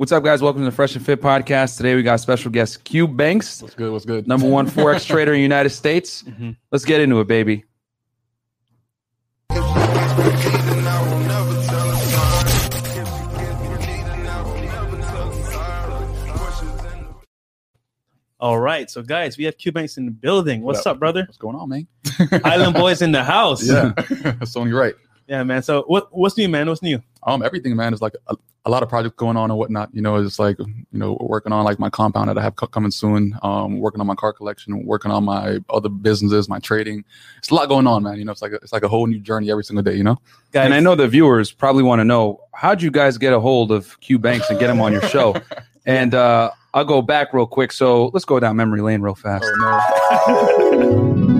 What's up, guys? Welcome to the Fresh and Fit podcast. Today we got special guest Q Banks, What's good? What's good? number one forex trader in the United States. Mhm. Let's get into it, baby. All right, so guys, we have Q Banks in the building. What's What up, brother? What's going on, man? Island Boys in the house. Yeah, that's only right. Yeah, man. So what what's new, man? What's new? Um, everything, man, is like a, a lot of projects going on and whatnot. You know, it's like you know, working on like my compound that I have co- coming soon. Um, working on my car collection, working on my other businesses, my trading. It's a lot going on, man. You know, it's like a, it's like a whole new journey every single day. You know. Guys, And I know the viewers probably want to know how'd you guys get a hold of Q Banks and get him on your show? and uh, I'll go back real quick. So let's go down memory lane real fast. Oh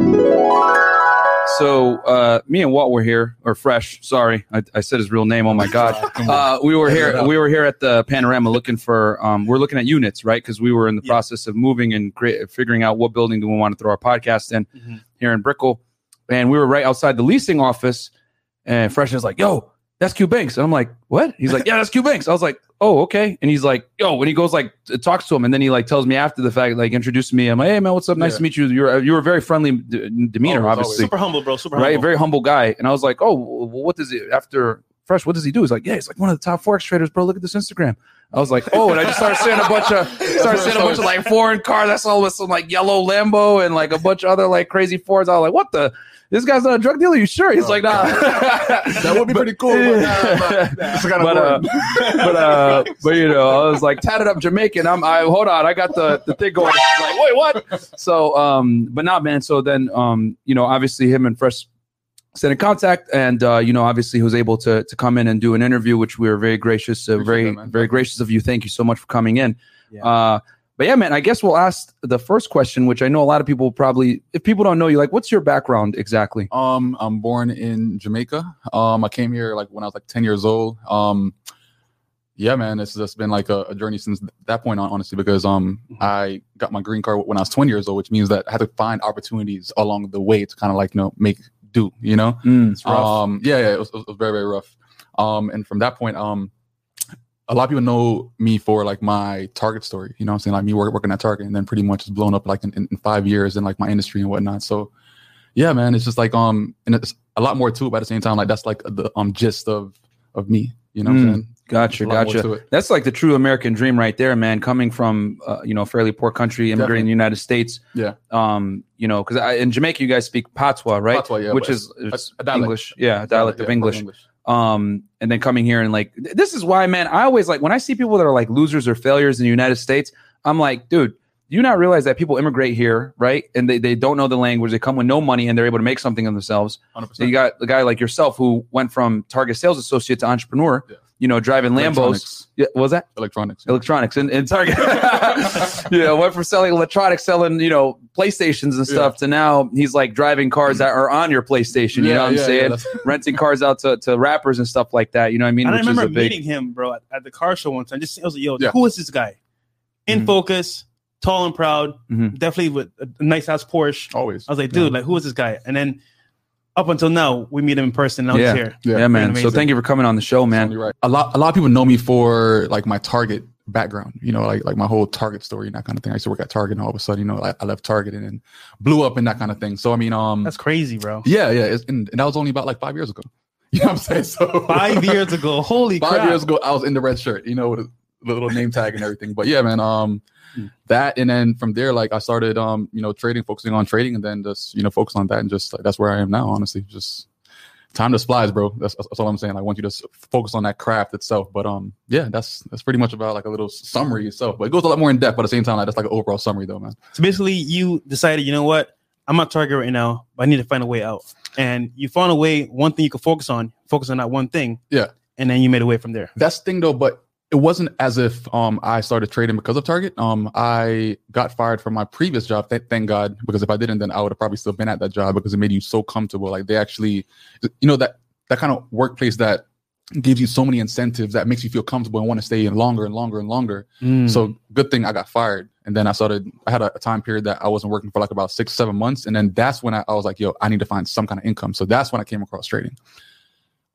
So uh, me and Walt were here, or Fresh. Sorry, I, I said his real name. Oh my God. Uh, we were here. We were here at the Panorama looking for. Um, we're looking at units, right? Because we were in the Yeah. process of moving and figuring out what building do we want to throw our podcast in Mhm. here in Brickell. And we were right outside the leasing office. And Fresh is like, "Yo, that's Q Banks," and I'm like, "What?" He's like, "Yeah, that's Q Banks." I was like, "Oh, okay." And he's like, "Yo," when he goes like talks to him, and then he like tells me after the fact, like introduces me. I'm like, "Hey man, what's up? Nice Yeah. to meet you." You're uh, you were very friendly d- demeanor, Always, obviously super humble, bro. Super humble. right? humble. Very humble guy. And I was like, oh, well, what does it after fresh? What does he do? He's like, yeah, he's like one of the top forex traders, bro. Look at this Instagram. I was like, oh, and I just started seeing a bunch of started saying a bunch of like foreign cars. I saw with some like yellow Lambo and like a bunch of other like crazy Fords. I was like, what the? This guy's not a drug dealer. You sure? He's Oh, like, nah. That would be pretty cool, but, but but, uh, but uh, but you know, I was like tatted up Jamaican. I'm I hold on, I got the the thing going. Like, wait, what? So um, but not man. So then um, you know, obviously him and Fresh stayed in contact, and uh, you know, obviously he was able to to come in and do an interview, which we were very gracious, uh, very that, very gracious of you. Thank you so much for coming in. Yeah. Uh, but yeah, man, I guess we'll ask the first question, which I know a lot of people probably, if people don't know you, like, what's your background exactly? Um, I'm born in Jamaica. Um, I came here like when I was like 10 years old. Um, yeah, man, it's just been like a, a journey since that point on, honestly, because um, Mhm. I got my green card when I was 20 years old, which means that I had to find opportunities along the way to kind of like you know make do, you know. Mm, Um, yeah, yeah, it was, it was very very rough. Um, and from that point, um, a lot of people know me for like my Target story. You know, what I'm saying like me work, working at Target, and then pretty much it's blown up like in, in, five years in like my industry and whatnot. So, yeah, man, it's just like um, and it's a lot more too. But at the same time, like that's like the um gist of of me. You know, what Mm, I'm saying Gotcha, There's a lot more gotcha. That's like the true American dream right there, man. Coming from uh, you know fairly poor country, immigrating in the United States. Yeah. Um, you know, because in Jamaica you guys speak Patois, right? Patois, yeah, Which is a dialect. English, yeah, a dialect of Yeah, English. Um, and then coming here and like this is why, man. I always like when I see people that are like losers or failures in the United States. I'm like, dude. Do you not realize that people immigrate here, right? And they, they don't know the language. They come with no money and they're able to make something of themselves. 100%. So you got a guy like yourself who went from Target sales associate to entrepreneur, Yeah. You know, driving Lambos. Yeah, what was that? Electronics. electronics and, and Target. you know, went from selling electronics, selling you know PlayStations and stuff, to now he's like driving cars that are on your PlayStation. You know what I'm Yeah, yeah, saying? yeah, Renting cars out to, to rappers and stuff like that. You know what I mean? And I Which is remember a big. meeting him, bro, at, at the car show one time. Just I was like, yo, Yeah. who is this guy? In Mhm. focus, tall and proud, Mhm. definitely with a nice ass Porsche. Always. I was like, dude, like who is this guy? And then up until now, we meet him in person. Now Yeah. he's here. Yeah, man. So thank you for coming on the show, Man, man. you're right. A lot, a lot of people know me for like my Target background. You know, like like my whole Target story and that kind of thing. I used to work at Target, and all of a sudden, you know, I, I left Target and then blew up and that kind of thing. So I mean, um, That's crazy, bro. yeah, yeah, it's, and, and that was only about like five years ago. You know what I'm saying? So Five years ago, holy five crap! years ago, I was in the red shirt. You know, with a the little name tag and everything. But yeah, man, um. That and then from there, like I started, um, you know, trading, focusing on trading, and then just you know, focus on that, and just like that's where I am now. Honestly, just time just flies, bro. That's, that's all I'm saying. I want you to focus on that craft itself. But um, yeah, that's that's pretty much about like a little summary itself. But it goes a lot more in depth. But at the same time, like that's like an overall summary, though, man. So basically, you decided, you know what? I'm at Target right now, but I need to find a way out. And you found a way, one thing you could focus on, focus on that one thing. Yeah. And then you made a way from there. That's the thing though, but it wasn't as if um I started trading because of Target. Um, I got fired from my previous job. Th- thank God, because if I didn't, then I would have probably still been at that job because it made you so comfortable. Like they actually, you know, that that kind of workplace that gives you so many incentives that makes you feel comfortable and want to stay in longer and longer and longer. Mm. So good thing I got fired. And then I started, I had a, a time period that I wasn't working for like about six, seven months. And then that's when I, I was like, yo, I need to find some kind of income. So that's when I came across trading.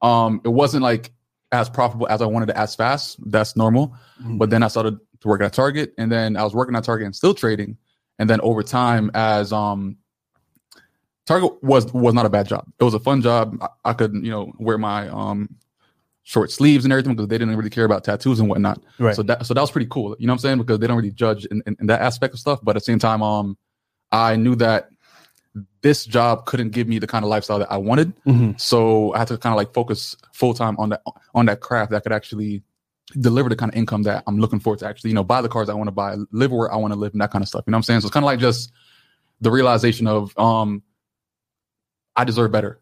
Um, it wasn't like as profitable as I wanted to as fast. That's normal. Mhm. But then I started to work at Target, and then I was working at Target and still trading. And then over time, as um, Target was was not a bad job. It was a fun job. I, I could you know wear my um short sleeves and everything because they didn't really care about tattoos and whatnot. Right. So that so that was pretty cool. You know what I'm saying? Because they don't really judge in, in, in that aspect of stuff. But at the same time, um, I knew that this job couldn't give me the kind of lifestyle that I wanted. Mhm. So I had to kind of like focus full time on that on that craft that could actually deliver the kind of income that I'm looking for to actually, you know, buy the cars I want to buy, live where I want to live, and that kind of stuff. You know what I'm saying? So it's kind of like just the realization of um I deserve better.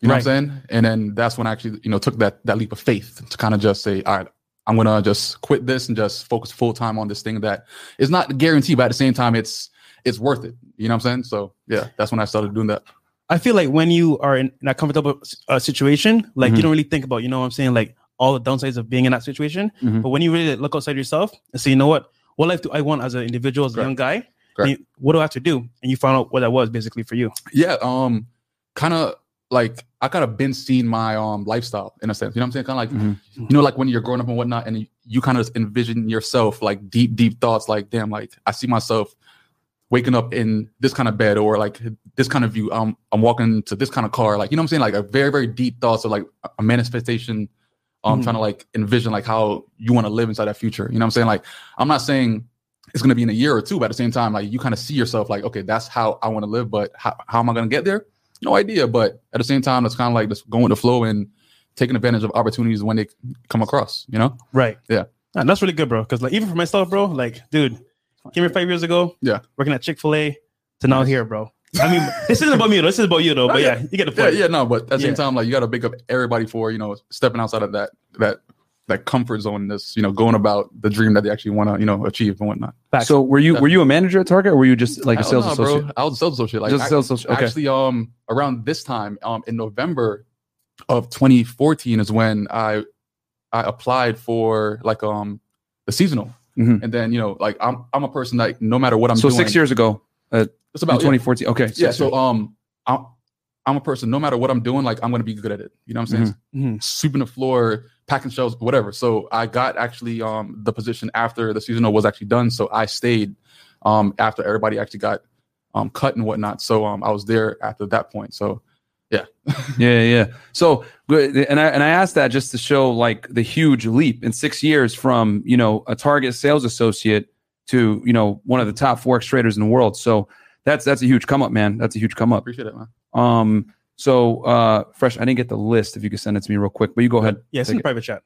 You know what I'm saying? And then that's when I actually, you know, took that that leap of faith to kind of just say, all right, I'm gonna just quit this and just focus full time on this thing that is not guaranteed, but at the same time, it's it's worth it. You know what I'm saying? So yeah, that's when I started doing that. I feel like when you are in that comfortable uh, situation, like Mhm. you don't really think about, you know what I'm saying, like all the downsides of being in that situation. Mhm. But when you really look outside yourself and say, you know what, what life do I want as an individual, as a young guy? You- what do I have to do? And you found out what that was basically for you. Yeah, um, kind of like I kind of been seeing my um lifestyle in a sense. You know what I'm saying? Kind of like Mhm. you know, like when you're growing up and whatnot, and you, you kind of envision yourself like deep, deep thoughts. Like, damn, like I see myself waking up in this kind of bed or like this kind of view. Um, I'm walking to this kind of car. Like, you know what I'm saying? Like a very, very deep thoughts of like a manifestation. Um, Mhm. trying to like envision like how you want to live inside that future. You know what I'm saying? Like, I'm not saying it's gonna be in a year or two, but at the same time, like you kind of see yourself like, okay, that's how I want to live, but how, how am I gonna get there? No idea. But at the same time, it's kind of like just going with the flow and taking advantage of opportunities when they come across, you know? Right. Yeah. And that's really good, bro. Because like even for myself, bro, like, dude, came here five years ago. Yeah. Working at Chick Fil A to now here, bro. I mean, this isn't about me. though. This is about you, though. But yeah, you get the Yeah, point. yeah, no, but at the Yeah. same time, like you gotta big up everybody for, you know, stepping outside of that that that comfort zone, this, you know, going about the dream that they actually want to, you know, achieve and whatnot. Facts. So were you were you a manager at Target or were you just like a sales no, associate? Bro. I was a sales associate. Like Just a I- sales associate. Okay. actually um around this time, um in November of 2014 is when I I applied for like um the seasonal. Mhm. And then, you know, like I'm I'm a person that no matter what I'm doing. so doing. six years ago, it's in about yeah. 2014. Okay. six yeah years. so um I'm, I'm a person no matter what i'm doing like i'm gonna be good at it you know what i'm saying Mhm. sweeping the floor packing shelves whatever so i got actually um the position after the seasonal was actually done so i stayed um after everybody actually got um cut and whatnot so um i was there after that point so yeah, yeah. So, good, and I and I asked that just to show like the huge leap in six years from you know a Target sales associate to you know one of the top forex traders in the world. So that's that's a huge come up, man. That's a huge come up. appreciate it man Um. So, uh, fresh. I didn't get the list. If you could send it to me real quick, but you go ahead. Yeah, it's in it. private chat.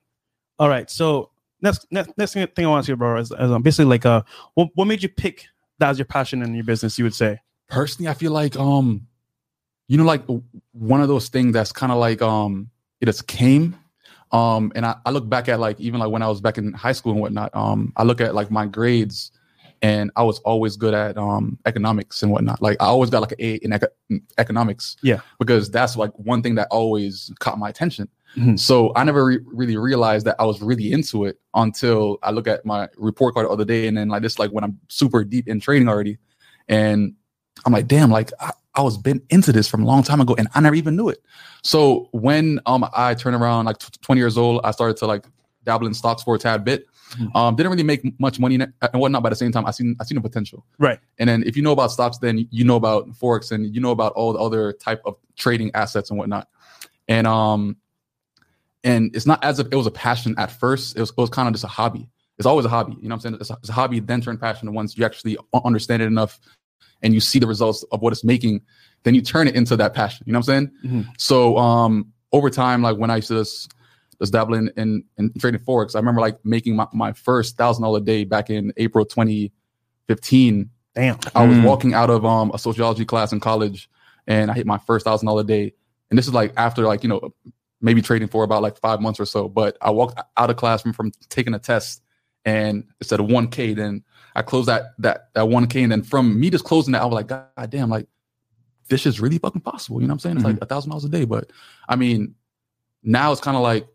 All right. So next next next thing I want to hear, bro, is, is um, basically like uh what, what made you pick that as your passion in your business, you would say? personally i feel like um you know like one of those things that's kind of like um it just came um and I, I look back at like even like when i was back in high school and whatnot um i look at like my grades and i was always good at um economics and whatnot like i always got like an a in eco- in economics Yeah. because that's like one thing that always caught my attention Mhm. so i never re- really realized that i was really into it until i look at my report card the other day and then like this like when i'm super deep in trading already and I'm like, damn, like I, I was been into this from a long time ago and I never even knew it. So when um I turned around like tw- 20 years old, I started to like dabble in stocks for a tad bit. Mhm. Um, didn't really make much money and whatnot, but at the same time, I seen I seen the potential. Right. And then if you know about stocks, then you know about forex and you know about all the other type of trading assets and whatnot. And um, and it's not as if it was a passion at first. It was it was kind of just a hobby. It's always a hobby. You know what I'm saying? It's a, it's a hobby, then turn passion. Once you actually understand it enough and you see the results of what it's making, then you turn it into that passion. You know what I'm saying? Mhm. So um over time, like when I used to just, just dabble in, in, in trading forex, I remember like making my, my first thousand dollar day back in April 2015. Damn. I was Mm. walking out of um a sociology class in college and I hit my first thousand dollar day. And this is like after like, you know, maybe trading for about like five months or so. But I walked out of class from, from taking a test and it said 1K. Then I closed that that that 1K. And then from me just closing that, I was like, God damn, like this is really fucking possible. You know what I'm saying? It's like mm-hmm. a thousand dollars a day. But I mean, now it's kind of like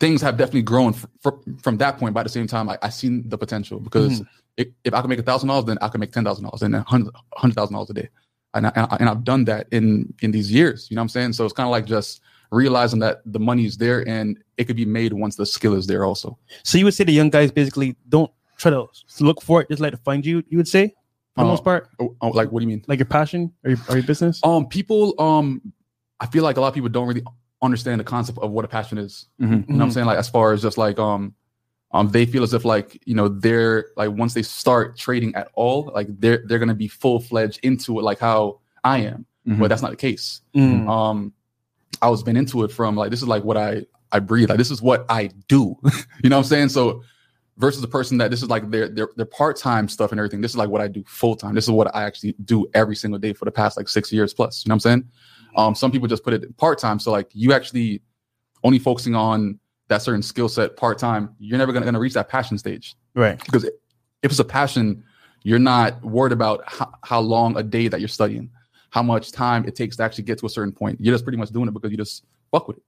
things have definitely grown fr- from that point. But at the same time, like I seen the potential because mm-hmm. if, if I can make a thousand dollars, then I can make ten thousand dollars and then hundred thousand dollars a day. And I, and I- and I've done that in in these years. You know what I'm saying? So it's kind of like just realizing that the money is there and it could be made once the skill is there also. So you would say the young guys basically don't try to look for it, just let it find you. You would say for the Uh, most part, Oh, oh, like what do you mean? like your passion or your, or your business. Um, people, um, I feel like a lot of people don't really understand the concept of what a passion is. Mhm. You know what I'm saying? Like as far as just like um um they feel as if like, you know, they're like once they start trading at all, like they're they're gonna be full fledged into it like how I am. Mhm. But that's not the case. Mm. Um I was been into it from like this is like what I I breathe. Like this is what I do. you know what I'm saying? So versus the person that this is like their their their part-time stuff and everything. This is like what I do full time. This is what I actually do every single day for the past like six years plus. You know what I'm saying? Um, some people just put it part-time. So like you actually only focusing on that certain skill set part-time, you're never gonna, gonna reach that passion stage. Right. Because if it's a passion, you're not worried about how, how long a day that you're studying, how much time it takes to actually get to a certain point. You're just pretty much doing it because you just fuck with it.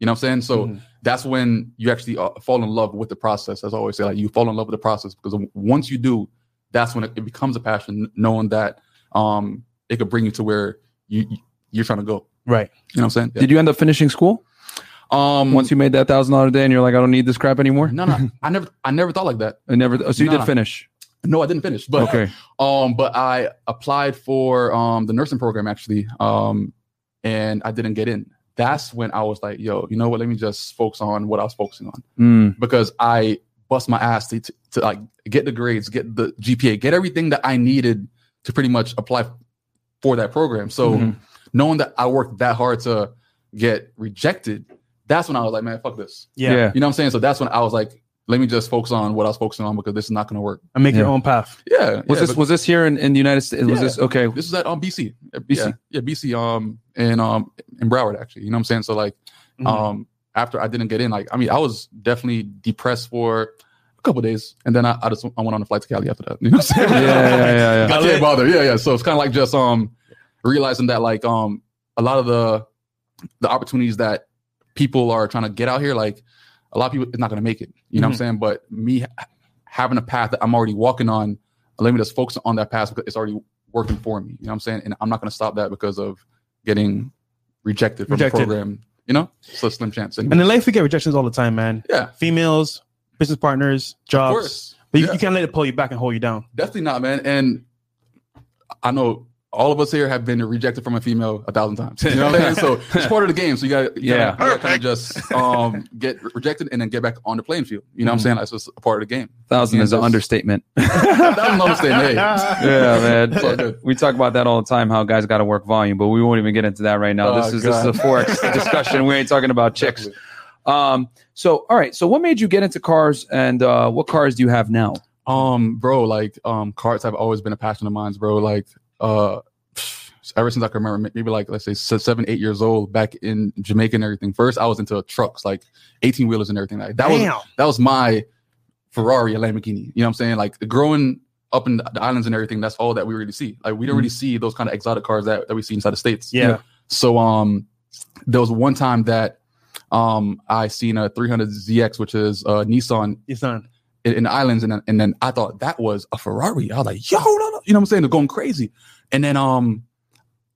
You know what I'm saying? So Mhm. that's when you actually uh, fall in love with the process. As I always say, like you fall in love with the process because once you do, that's when it, it becomes a passion, knowing that um, it could bring you to where you you- you're trying to go. Right. You know what I'm saying? Did you end up finishing school um, once you made that thousand dollar day and you're like, I don't need this crap anymore? no, no, I never, I never thought like that. I never. So you Nah. did finish. No, I didn't finish, but okay. Um, but I applied for um the nursing program actually, um, and I didn't get in. That's when I was like, yo, you know what? Let me just focus on what I was focusing on Mm. because I bust my ass to, to, to like get the grades, get the GPA, get everything that I needed to pretty much apply for that program. So Mhm. knowing that I worked that hard to get rejected, that's when I was like, man, fuck this. Yeah. Yeah. You know what I'm saying? So that's when I was like, let me just focus on what I was focusing on because this is not going to work. And make your own path. Yeah. Was yeah, this but- was this here in, in the United States? Was Yeah. this okay? This is at um BC. BC? Yeah, yeah, BC um and um in Broward actually. You know what I'm saying? So like Mhm. um after I didn't get in, like I mean I was definitely depressed for a couple days, and then I, I just I went on a flight to Cali after that. You know what I'm Yeah, saying? yeah, yeah, yeah. I can't bother. Yeah, yeah. So it's kind of like just um realizing that like um a lot of the the opportunities that people are trying to get out here, like a lot of people is not going to make it. You know what I'm mm-hmm. saying? But me having a path that I'm already walking on, let me just focus on that path because it's already working for me. You know what I'm saying? And I'm not going to stop that because of getting rejected from Rejected. the program. You know, so slim chance. And in life, we get rejections all the time, man. yeah, Females, business partners, of jobs. course. But you, Yeah. you can't let it pull you back and hold you down. Definitely not, man. And I know all of us here have been rejected from a female a thousand times. You know what I'm saying? So it's part of the game. So you got Yeah. yeah, gotta kind of just um get rejected and then get back on the playing field. You know what I'm saying? That's just a part of the game. Thousand And is an just- understatement. That's an understatement. Hey, yeah, man. It's all good. We talk about that all the time. How guys got to work volume, but we won't even get into that right now. Oh, this is this is a forex discussion. We ain't talking about chicks. Um. So, all right. So, what made you get into cars, and uh, what cars do you have now? Um, bro, like um, cars have always been a passion of mine, bro. Like, uh, ever since I can remember, maybe like let's say seven, eight years old, back in Jamaica and everything. First, I was into trucks, like eighteen wheelers and everything. Like that was that was my Ferrari, a Lamborghini. You know what I'm saying? Like growing up in the islands and everything, that's all that we really see. Like we don't really see those kind of exotic cars that, that we see inside the states. Yeah. So um, there was one time that um I seen a 300 ZX, which is a Nissan It's done. In, in the islands, and then, and then I thought that was a Ferrari. I was like, yo, no, no. you know what I'm saying? They're going crazy. And then um,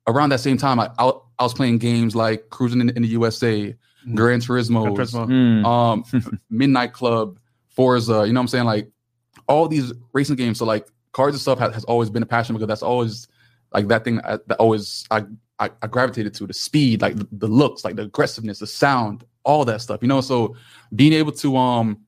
around that same time, I I, I was playing games like Cruising in, in the USA, Mhm. Gran Turismo, Gran Turismo. Hmm. um, Midnight Club, Forza. You know what I'm saying? Like all these racing games. So like cars and stuff has, has always been a passion because that's always like that thing I, that always I, I I gravitated to the speed, like the, the looks, like the aggressiveness, the sound, all that stuff. You know, so being able to um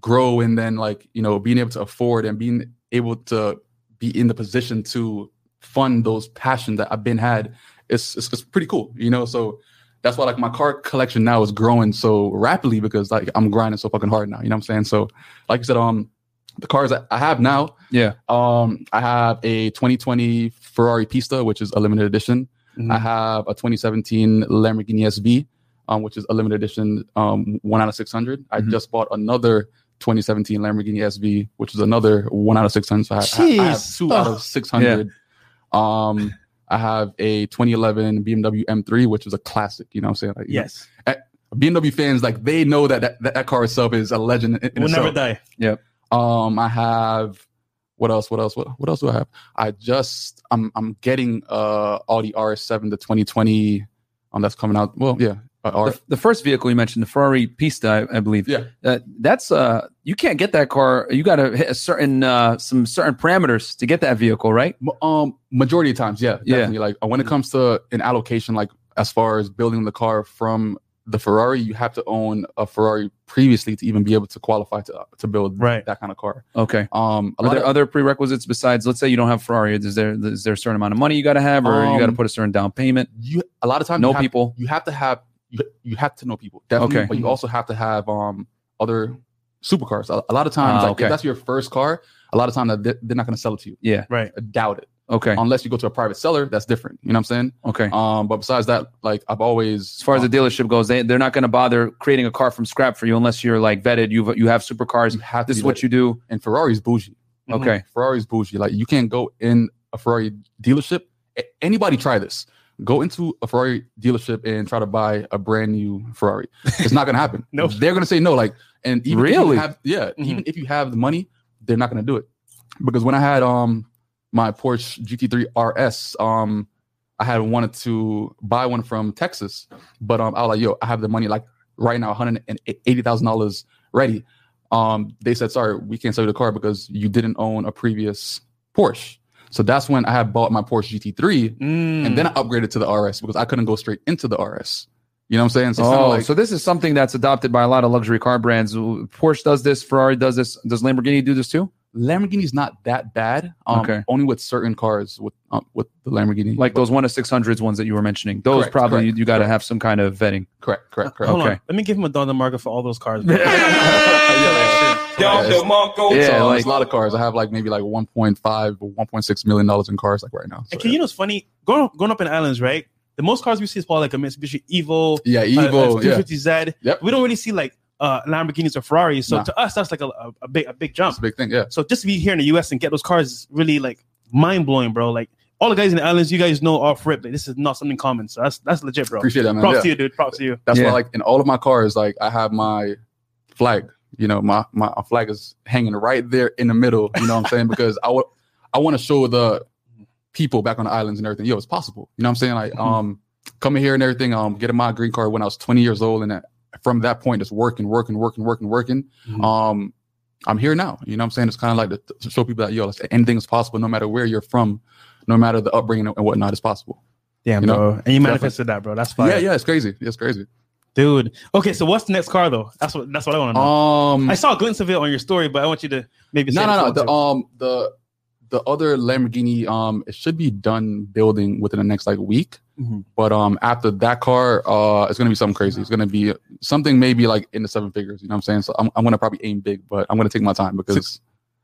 grow and then like you know being able to afford and being able to be in the position to fund those passions that I've been had, it's it's, it's pretty cool. You know, so that's why like my car collection now is growing so rapidly because like I'm grinding so fucking hard now. You know what I'm saying? So like you said, um, the cars that I have now, Yeah. um, I have a 2020 Ferrari Pista, which is a limited edition. Mhm. I have a 2017 Lamborghini SV, um, which is a limited edition, um, one out of 600. I Mhm. just bought another 2017 Lamborghini SV, which is another one out of 600. So I, I- I have two out of 600. Um, I have a 2011 BMW M3, which is a classic. You know what I'm saying? Like, you know, Yes. BMW fans like they know that that, that, car itself is a legend in, in We'll never die. Um, I have what else? What else? What, what else do I have? I just I'm I'm getting uh Audi RS7 the 2020. Um, that's coming out. Well, yeah, Uh, The, the first vehicle you mentioned, the Ferrari Pista, I, I believe. Yeah. Uh, that's uh, you can't get that car. You got to hit a certain uh, some certain parameters to get that vehicle, right? Um, majority of times, yeah, Yeah. Like uh, when it comes to an allocation, like as far as building the car from the Ferrari, you have to own a Ferrari previously to even be able to qualify to to build Right. that kind of car. Okay. Um, Are there of, other prerequisites besides, let's say you don't have Ferrari? Is there is there a certain amount of money you got to have, or you got to Um, put a certain down payment? you a lot of times no have, people. You have to have you, you have to know people definitely, Okay. but you also have to have um other supercars. A, a lot of times, Ah, like okay. if that's your first car, a lot of times they're, they're not going to sell it to you. Yeah. Right. I doubt it, Okay. unless you go to a private seller. That's different. You know what I'm saying? Okay. Um, but besides that, like I've always As far as um, the dealership goes, they they're not going to bother creating a car from scrap for you unless you're like vetted. You you have supercars. you have This is what vetted. you do. and Ferrari's bougie. Okay. Ferrari's bougie. Like you can't go in a Ferrari dealership. A- Anybody try this? Go into a Ferrari dealership and try to buy a brand new Ferrari. It's not gonna happen. No. they're gonna say no. Like, and even if Really? you have, yeah, Mhm. even if you have the money, they're not gonna do it. Because when I had um my Porsche GT3 RS, um, I had wanted to buy one from Texas, but um, I was like, yo, I have the money like right now, one hundred and eighty thousand dollars ready. Um, they said, sorry, we can't sell you the car because you didn't own a previous Porsche. So that's when I had bought my Porsche GT3, Mm. and then I upgraded to the RS because I couldn't go straight into the RS. You know what I'm saying? So Oh, like, so this is something that's adopted by a lot of luxury car brands. Porsche does this. Ferrari does this. Does Lamborghini do this too? Lamborghini's not that bad. Um, Okay. Only with certain cars with um, with the Lamborghini. Like those one to six hundreds ones that you were mentioning. Those Correct, probably correct, you, got to have some kind of vetting. correct, correct, correct. Hold Okay. on. Let me give him a dollar marker for all those cars. Yeah, it's- Yeah, so, like- a lot of cars. I have like maybe like 1.5 or 1.6 million dollars in cars like right now. So, And can you know what's funny? Growing, growing up in islands, right? The most cars we see is probably like a Mitsubishi Evo, yeah, uh, Evo, uh, yeah, 250Z. Yep. We don't really see like uh, Lamborghinis or Ferraris. So Nah. to us, that's like a, a, a big a big jump. that's a big thing. Yeah, So just to be here in the US and get those cars is really like mind blowing, bro. Like all the guys in the islands, you guys know off rip that this is not something common. So that's that's legit, bro. appreciate that, man. Props Yeah. to you, dude. Props to you. That's Yeah. why, like, in all of my cars, like, I have my flag. You know, my my flag is hanging right there in the middle. You know what I'm saying? Because I would, I want to show the people back on the islands and everything. Yo, it's possible. You know what I'm saying? Like, Mhm. um, coming here and everything. Um, getting my green card when I was 20 years old, and that, from that point, just working, working, working, working, working. Mhm. Um, I'm here now. You know what I'm saying? It's kind of like to, to show people that yo, anything is possible, no matter where you're from, no matter the upbringing and whatnot, is possible. Damn, You know, bro. And you manifested that, bro. That's fine. Yeah, yeah, it's crazy. It's crazy. Dude. Okay, so what's the next car though? That's what that's what I want to know. Um, I saw a glimpse of it on your story, but I want you to maybe say no, no, no. The um the the other Lamborghini um it should be done building within the next like week. Mhm. But um after that car, uh it's gonna be something crazy. It's gonna be something maybe like in the seven figures. You know what I'm saying? So I'm, I'm gonna probably aim big, but I'm gonna take my time because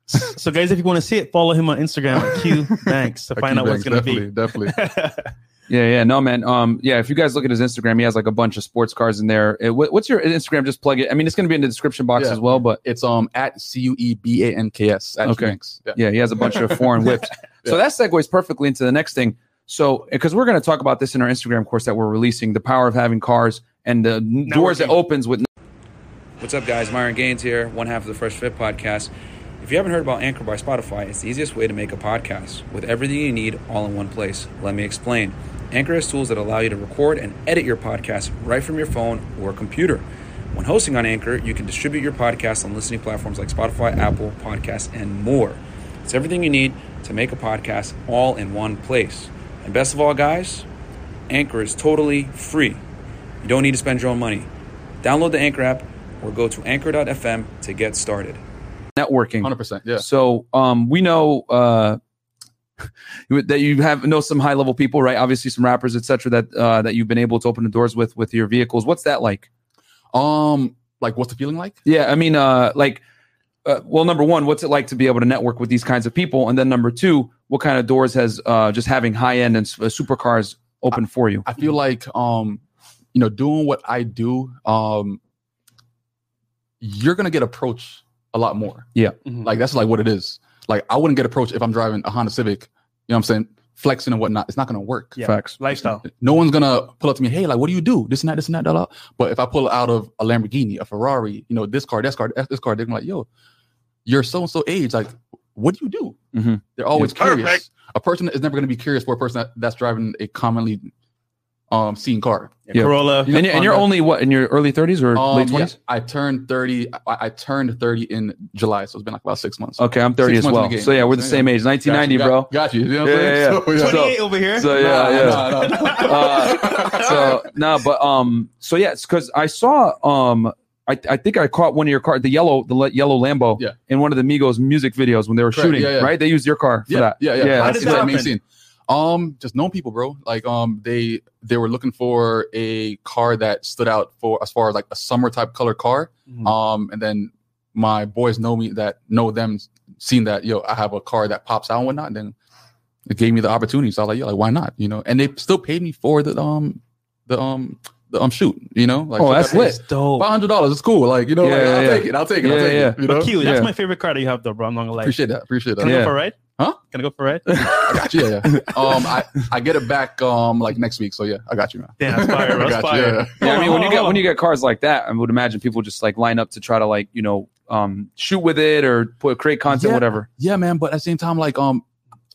to. So guys, if you want to see it, follow him on Instagram at Q Banks to find out what's bangs, gonna definitely, be. definitely. Yeah, yeah, no, man. Um, yeah, if you guys look at his Instagram, he has like a bunch of sports cars in there. What- what's your Instagram? Just plug it. I mean, it's going to be in the description box Yeah. as well, but It's um at C U E B A N K S. Okay. Yeah. yeah, he has a bunch of foreign whips. So that segues perfectly into the next thing. So, because we're going to talk about this in our Instagram course that we're releasing, the power of having cars and the n- doors it opens with. What's up, guys? Myron Gaines here, one half of the Fresh Fit podcast. If you haven't heard about Anchor by Spotify, it's the easiest way to make a podcast with everything you need all in one place. Let me explain. Anchor has tools that allow you to record and edit your podcast right from your phone or computer. When hosting on Anchor, you can distribute your podcast on listening platforms like Spotify, Apple Podcasts, and more. It's everything you need to make a podcast all in one place. And best of all, guys, Anchor is totally free. You don't need to spend your own money. Download the Anchor app or go to anchor.fm to get started. Networking. 100%. Yeah. So um, we know uh, that you have know some high level people, right? Obviously, some rappers, etc. That uh, that you've been able to open the doors with with your vehicles. What's that like? Um, like what's the feeling like? Yeah, I mean, uh, like, uh, well, number one, what's it like to be able to network with these kinds of people? And then number two, what kind of doors has uh, just having high end and uh, supercars open for you? I feel like um, you know, doing what I do, um, you're gonna get approached a lot more. Mhm. Like that's like what it is. Like I wouldn't get approached if I'm driving a Honda Civic. You know what I'm saying? Flexing and whatnot. It's not gonna work. Yeah. Facts. lifestyle. No one's gonna pull up to me, hey, like, what do you do? This and that, this and that, blah, blah. But if I pull out of a Lamborghini, a Ferrari, you know, this car, this car, this car, they're gonna be like, yo, you're so and so age. Like, what do you do? Mhm. They're always Yeah. curious. A person is never gonna be curious for a person that, that's driving a commonly um seen car. Yeah. Corolla. And, and you're only what in your early 30s or Um, late yeah, 20s? I turned 30. I, I turned 30 in July, so it's been like about six months. Okay, I'm 30 Six as well. So yeah, we're the Yeah. same age, 1990, Got you, bro. Got, got you. You know what Yeah, yeah, So, yeah. 28 over here. So yeah, Nah, yeah. nah, nah. Uh, so no, but um, so yeah, it's because I saw um, I, I think I caught one of your car, the yellow, the le- yellow Lambo, Yeah. in one of the Migos music videos when they were Correct, shooting, yeah, yeah. right? They used your car for yeah, that. yeah, yeah. Yeah, How I did that that happen? Scene. Um, just known people, bro. Like, um, they they were looking for a car that stood out for as far as like a summer type color car. Mhm. Um, and then my boys know me that know them, seen that yo, I have a car that pops out and whatnot. And then it gave me the opportunity. So I was like, yo, like why not? You know, and they still paid me for the um the um the um shoot. You know, like Oh, that's lit. It's dope. Five hundred dollars. It's cool. Like you know, Yeah, like, yeah, I'll yeah. take it. I'll take it. I'll Yeah, take yeah. it. You know, But Q, that's Yeah. my favorite car that you have, though, bro. I'm not gonna lie. appreciate that. Appreciate that. Can I Yeah. go for a ride? Huh? Can I go for a ride? I got you. Yeah, yeah. Um, I, I get it back um like next week. So yeah, I got you, man. Damn, that's fire, bro. I That's got you. fire. Yeah. Yeah, I mean, when you get when you get cars like that, I would imagine people just like line up to try to like you know um shoot with it or put create content, Yeah. whatever. Yeah, man. But at the same time, like um,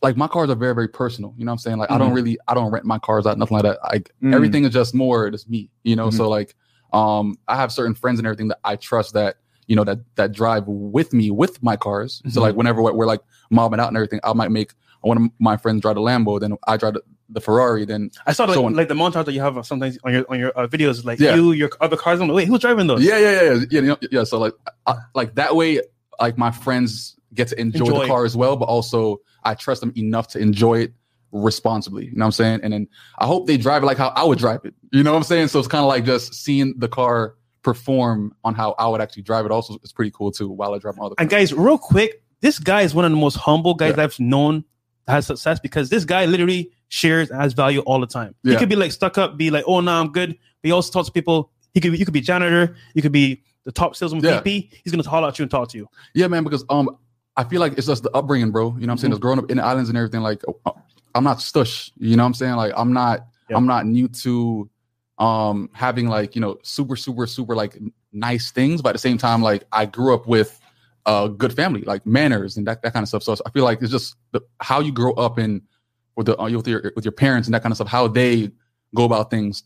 like my cars are very very personal. You know what I'm saying? Like I don't Mhm. really I don't rent my cars out, nothing like that. Like Mm. everything is just more just me. You know. Mhm. So like um, I have certain friends and everything that I trust that you know that that drive with me with my cars. So Mhm. like whenever we're, we're like mobbing out and everything, I might make one of my friends drive the Lambo, then I drive the, the Ferrari, then I saw like, So like the montage that you have sometimes on your on your uh, videos, like Yeah. you, your other cars. I'm like, wait, who's driving those? Yeah, yeah, yeah, yeah, yeah. you know, yeah. So like, I, like that way, like my friends get to enjoy, Enjoy. the car as well, but also I trust them enough to enjoy it responsibly. You know what I'm saying? And then I hope they drive it like how I would drive it. You know what I'm saying? So it's kind of like just seeing the car perform on how I would actually drive it. Also, it's pretty cool too. While I drive my other. And guys, real quick, this guy is one of the most humble guys Yeah. I've known that has success because this guy literally shares and has value all the time. He could be like stuck up, be like, oh no, I'm good. But he also talks to people. He could be, you could be janitor, you could be the top salesman Yeah. VP. He's gonna holler at you and talk to you. Yeah, man, because um, I feel like it's just the upbringing, bro. You know what I'm saying? Mhm. Growing up in the islands and everything. Like, uh, I'm not stush. You know what I'm saying? Like, I'm not. Yeah. I'm not new to um having like you know super super super like nice things, but at the same time, like I grew up with a good family, like manners and that, that kind of stuff. So I feel like it's just the, how you grow up in with the uh, with your with your parents and that kind of stuff, how they go about things.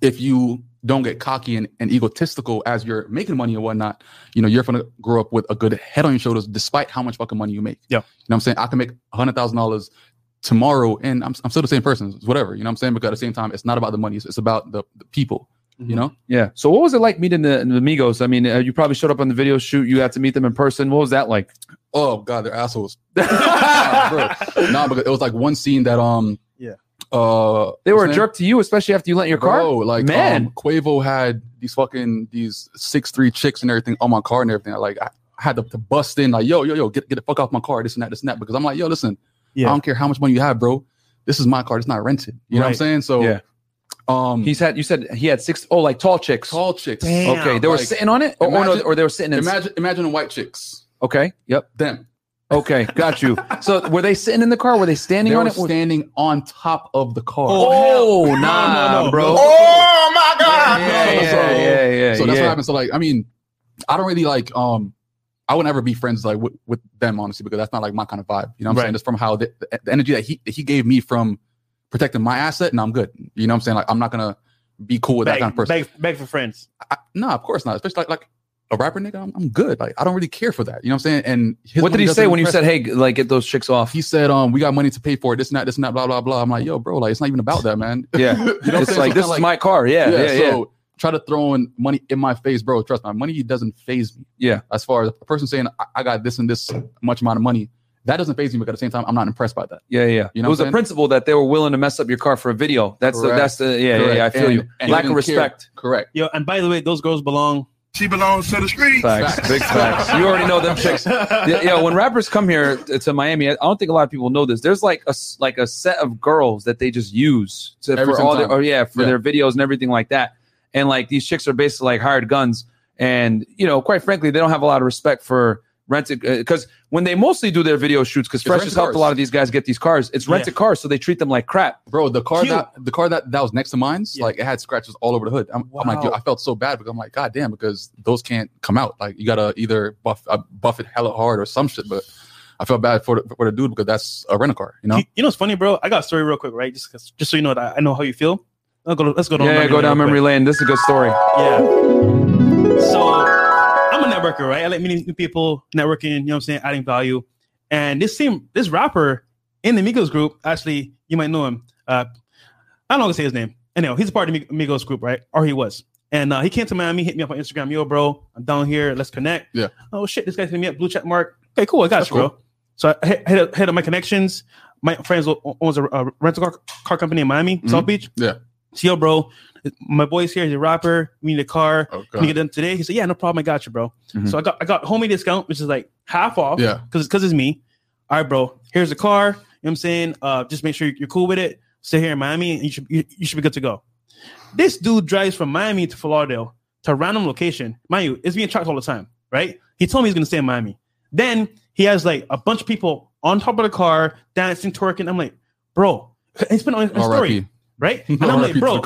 If you don't get cocky and, and egotistical as you're making money and whatnot, you know, you're gonna grow up with a good head on your shoulders despite how much fucking money you make. Yeah. You know what I'm saying? I can make a hundred thousand dollars tomorrow and I'm, I'm still the same person, It's whatever. You know what I'm saying? Because at the same time, it's not about the money, it's, it's about the, the people, you know? Yeah. So what was it like meeting the, the Migos? I mean, uh, you probably showed up on the video shoot. You got to meet them in person. What was that like? Oh god, they're assholes. nah, bro. Nah, because it was like one scene that um Yeah. uh They were a his jerk to you, especially after you lent your car. Oh, like Man. um, Quavo had these fucking these six three chicks and everything on my car and everything. Like I, I had to, to bust in like yo yo yo get get the fuck off my car this and that this and that because I'm like yo listen Yeah. I don't care how much money you have bro this is my car it's not rented you know what I'm saying so Yeah. um He's had. You said he had six oh like tall chicks. tall chicks Damn. Okay, they were sitting on it, or, or, no, imagine- or they were sitting in. imagine imagine the white chicks okay. Yep. them Okay. Got you. so were they sitting in the car? Were they standing they on were it? standing on top of the car Oh, hell. nah, No, no, no, bro. Oh my God! Yeah, yeah, So- yeah, yeah, so that's yeah. what happened. So like, I mean, I don't really like um I would never be friends like with, with them honestly because that's not like my kind of vibe. You know what I'm Right. saying? Just from how the, the energy that he that he gave me from protecting my asset, and I'm good. You know what I'm saying? Like I'm not gonna be cool with that kind of person. beg, beg for friends. I, no, of course not. Especially like like a rapper nigga, I'm, I'm good. Like I don't really care for that. You know what I'm saying? And his What did he say when you said, "Hey, like get those chicks off"? he said, um, we got money to pay for it, this and that, this and that, blah, blah, blah. I'm like, yo, bro, like it's not even about that, man. Yeah. You know it's like this is my car. Yeah, yeah, yeah. So try to throw in money in my face, bro. Trust me, money doesn't phase me. Yeah. As far as a person saying I, I got this and this much amount of money, that doesn't phase me. But at the same time, I'm not impressed by that. Yeah, yeah. You know it was a saying? principle that they were willing to mess up your car for a video. That's the, that's the yeah, yeah, yeah. I feel And- you. and Lack of didn't care. respect. Correct. Yo, and by the way, those girls belong. She belongs to the streets. Facts, Facts. big facts. You already know them chicks. Yeah, yeah, when rappers come here to, to Miami, I don't think a lot of people know this. There's like a s- like a set of girls that they just use to, for single all their, time. or yeah, for Yeah. their videos and everything like that. And like these chicks are basically like hired guns. And you know, quite frankly, they don't have a lot of respect for rented because when they mostly do their video shoots, because Fresh rented has helped a lot of these guys get these cars. It's Yeah. rented cars, so they treat them like crap. Bro, the car Cute. that the car that, that was next to mine's, Yeah. like it had scratches all over the hood. I'm, I'm like, yo, I felt so bad because I'm like, God damn, because those can't come out. Like you gotta either buff uh, buff it hella hard or some shit. But I felt bad for the, for the dude because that's a rental car, you know? You, you know what's funny, bro? I got a story real quick, right? Just 'cause- just so you know that I know how you feel. I'll go, let's go down. Yeah, memory go lane down memory quick. lane. This is a good story. Yeah. So I'm a networker, right? I like meeting new people, networking, you know what I'm saying, adding value. And this team, this rapper in the Migos group, actually, you might know him. Uh, I don't know how to say his name. Anyway, he's a part of the Migos group, right? Or he was. And uh, he came to Miami, hit me up on Instagram. Yo, bro, I'm down here. Let's connect. Yeah. Oh shit, this guy's hitting me up. Blue check mark. Okay, cool. I got That's you, bro. So I hit, hit, up, hit up my connections. My friends owns a, a rental car, car company in Miami, South Beach. Yeah. So, yo, bro, my boy's here. He's a rapper. We need a car. Oh, Can you get them today? He said, Yeah, no problem. I got you, bro. Mhm. So I got I got homie discount, which is like half off. Yeah. Because because it's me. All right, bro. Here's the car. You know what I'm saying? Uh, just make sure you're cool with it. Stay here in Miami, and you should you, you should be good to go. This dude drives from Miami to Lauderdale to a random location. Mind you, it's being tracked all the time, right? He told me he's gonna stay in Miami. Then he has like a bunch of people on top of the car dancing, twerking. I'm like, bro, he's been on his story. Right? And I'm like, bro,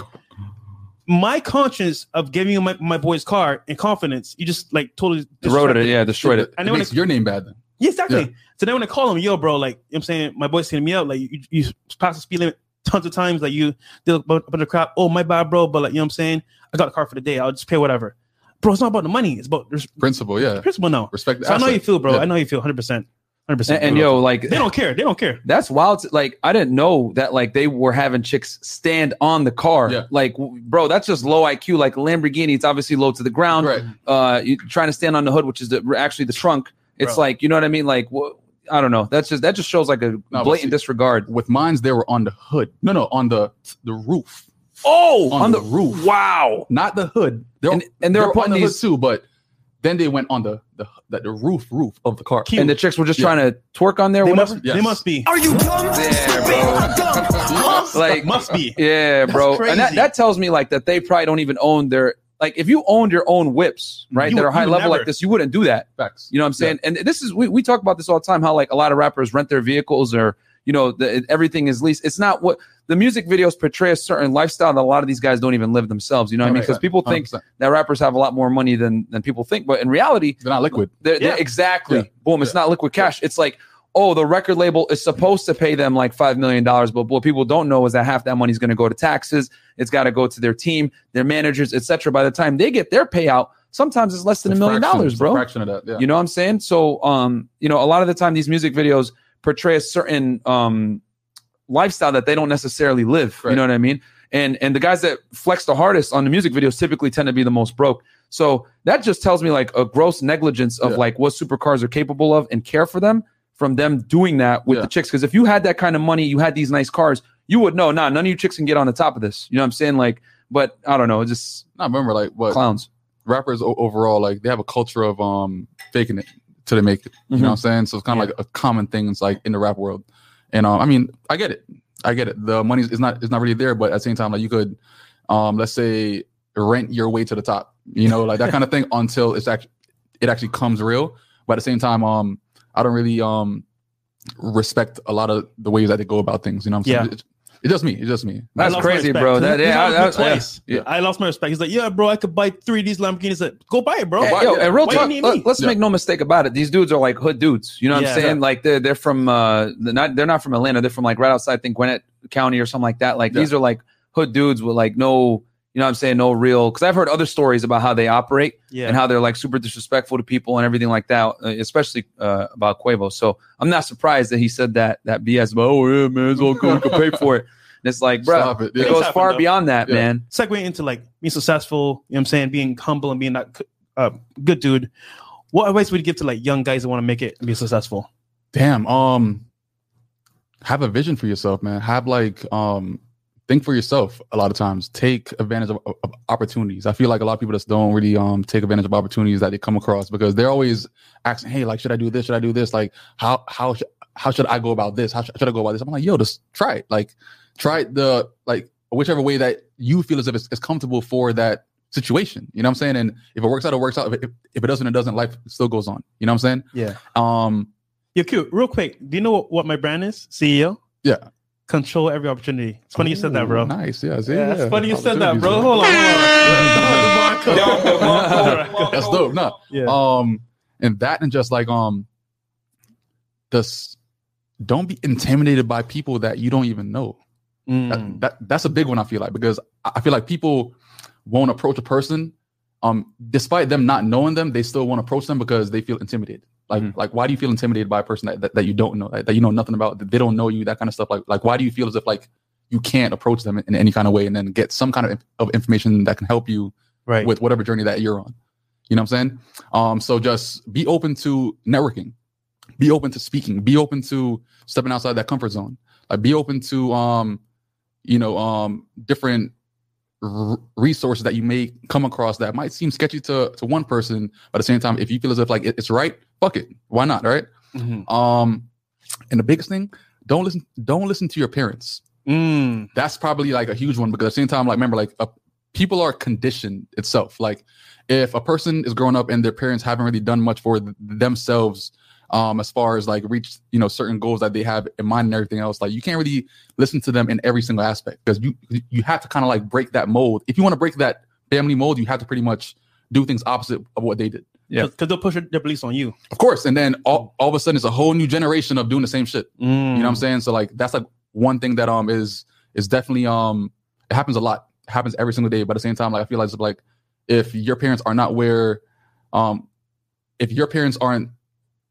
my conscience of giving you my, my boy's car in confidence, you just like totally destroyed disrespected it. Yeah, destroyed it. And It then makes it- your name bad then. Yeah, exactly. Yeah. So then when I call him, yo, bro, like you know what I'm saying, my boy's hitting me up, like you, you passed the speed limit tons of times, like you did a bunch of crap. Oh, my bad, bro, but like you know what I'm saying, I got a car for the day. I'll just pay whatever. Bro, it's not about the money. It's about there's Principle, yeah. principle now. Respect the So I know how you feel, bro. Yeah. I know how you feel, hundred percent, hundred And, percent. and yo, like they don't care. They don't care. that's wild. to- Like I didn't know that like they were having chicks stand on the car. Yeah. Like, bro, that's just low IQ. Like Lamborghini, it's obviously low to the ground. Right. Uh, you trying to stand on the hood, which is the, actually the trunk. It's Bro. like you know what I mean. Like, wh- I don't know. That's just that just shows like a but blatant see- disregard. With mines, they were on the hood. No, no, on the the roof. Oh, On on, the the, roof. Wow. Not the hood. They're, And, and they were on putting the hood too, but then they went on the the, the, the roof roof of the car. Cute. and the chicks were just Yeah. trying to twerk on there. They Whatever. must, Yes. they must be. Are you dumb? Yeah, bro. like must be. Yeah, bro. And that, that tells me like that they probably don't even own their like if you owned your own whips, right? You that are high level never. like this, you wouldn't do that. Facts. You know what I'm saying? And this is we, we talk about this all the time, how like a lot of rappers rent their vehicles or you know, the, everything is leased. It's not what the music videos portray a certain lifestyle that a lot of these guys don't even live themselves. You know what I mean? Because right. people think 100%. that rappers have a lot more money than than people think, but in reality, They're not liquid. they're, they're- Yeah. exactly. Yeah. Boom. It's not liquid cash. It's like, oh, the record label is supposed to pay them like $5 million. But what people don't know is that half that money is going to go to taxes. It's got to go to their team, their managers, etc. By the time they get their payout, sometimes it's less than a million dollars, bro. fraction of that. Yeah. You know what I'm saying? So, um, you know, a lot of the time these music videos portray a certain um lifestyle that they don't necessarily live. You know what I mean? And and the guys that flex the hardest on the music videos typically tend to be the most broke. So that just tells me like a gross negligence of Yeah. like what supercars are capable of and care for them from them doing that with Yeah. the chicks. Because if you had that kind of money, you had these nice cars, you would know, nah, none of you chicks can get on the top of this. You know what I'm saying? Like, but I don't know, it's just I remember like what clowns. rappers overall like they have a culture of um faking it till they make it. You Mhm. know what I'm saying? So it's kind of like a common thing. It's like in the rap world, and um, I mean, I get it. I get it. The money is not is not really there, but at the same time, like you could, um, let's say rent your way to the top. You know, like that kind of thing until it's actually it actually comes real. But at the same time, um, I don't really um respect a lot of the ways that they go about things. You know what I'm saying? Yeah. It's, it's just me. It's just me. That's I lost my crazy, bro. That- yeah, honest I- with me I- twice. yeah. I lost my respect. He's like, yeah, bro, I could buy three of these Lamborghinis. Like, Go buy it, bro. Hey, yo, and real why you talk. need let, us Yeah. make no mistake about it. These dudes are like hood dudes. You know what Yeah. I'm saying? Like they're they're from uh they're not they're not from Atlanta. They're from like right outside, I think Gwinnett County or something like that. Like Yeah. these are like hood dudes with like no, you know what I'm saying, no real. Because I've heard other stories about how they operate Yeah. and how they're like super disrespectful to people and everything like that, uh, especially uh, about Quavo. So I'm not surprised that he said that that BS. About, oh yeah, man, it's all good. We can pay for it. And it's like, bro, Stop it. it goes Things far happen, though. beyond that, Yeah. man. segue into like being successful, you know what I'm saying, being humble and being that uh, good dude. What advice would you give to like young guys that want to make it and be successful? Damn. Um, have a vision for yourself, man. Have like um, think for yourself. A lot of times, take advantage of, of opportunities. I feel like a lot of people just don't really um take advantage of opportunities that they come across because they're always asking, "Hey, like, should I do this? Should I do this? Like, how how sh- how should I go about this? How sh- should I go about this?" I'm like, "Yo, just try it. Like, try the like whichever way that you feel as if it's, it's comfortable for that." situation you know what i'm saying and if it works out it works out if it, if it doesn't it doesn't life still goes on you know what i'm saying Yeah. um You're cute. Real quick, do you know what, what my brand is? CEO? Yeah. Control every opportunity. It's funny you said that, bro. Ooh, Nice. Yeah. see, Yeah, it's funny you said that, bro. Hold on. Hold on. That's dope. No. Yeah. Um, and that and just like um, this, don't be intimidated by people that you don't even know. Mm. That, that that's a big one. I feel like because I I feel like people won't approach a person, um, despite them not knowing them, they still won't approach them because they feel intimidated. Like Mhm. like why do you feel intimidated by a person that, that, that you don't know, that, that you know nothing about, that they don't know you, that kind of stuff. Like like why do you feel as if like you can't approach them in, in any kind of way and then get some kind of, of information that can help you right. with whatever journey that you're on. You know what I'm saying? Um, so just be open to networking, be open to speaking, be open to stepping outside that comfort zone. Like be open to um, you know, um, different r- resources that you may come across that might seem sketchy to to one person, but at the same time, if you feel as if like it- it's right, fuck it, why not? Right? Mhm. Um, and the biggest thing, don't listen, don't listen to your parents Mm. that's probably like a huge one because at the same time, like remember, like uh, people are conditioned itself. Like if a person is growing up and their parents haven't really done much for th- themselves, um, as far as like reach you know certain goals that they have in mind and everything else, like you can't really listen to them in every single aspect because you you have to kind of like break that mold. If you want to break that family mold, you have to pretty much do things opposite of what they did. Yeah. Because they'll push their beliefs on you. Of course, and then all, all of a sudden it's a whole new generation of doing the same shit. Mm. You know what I'm saying? So like that's like one thing that um is is definitely um it happens a lot. It happens every single day. But at the same time, like I feel like it's like if your parents are not where um if your parents aren't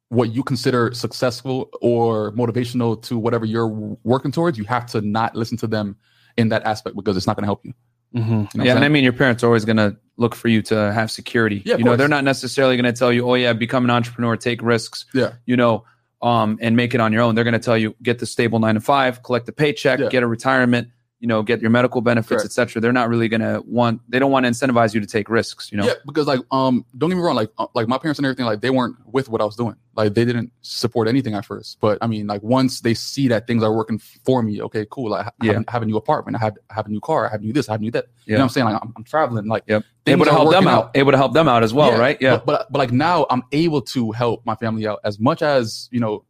what you consider successful or motivational to whatever you're working towards, you have to not listen to them in that aspect because it's not going to help you. Mhm. You know yeah, and I mean, your parents are always going to look for you to have security. Yeah, you know, course. they're not necessarily going to tell you, "Oh yeah, become an entrepreneur, take risks." Yeah. you know, um, and make it on your own. They're going to tell you, get the stable nine to five, collect a paycheck, Yeah. get a retirement. You know, get your medical benefits, etc. They're not really going to want. They don't want to incentivize you to take risks. You know. Yeah, because like um, don't get me wrong, like uh, like my parents and everything, like they weren't with what I was doing. Like they didn't support anything at first. But I mean, like once they see that things are working for me, okay, cool. I, ha- Yeah. have, have a new apartment, I have I have a new car, I have new this, I have new that. You know Yeah. what I'm saying? Like I'm, I'm traveling, like Yep. Able to help them working out. Able to help them out as well, right? Yeah. But, but but like now I'm able to help my family out as much as you know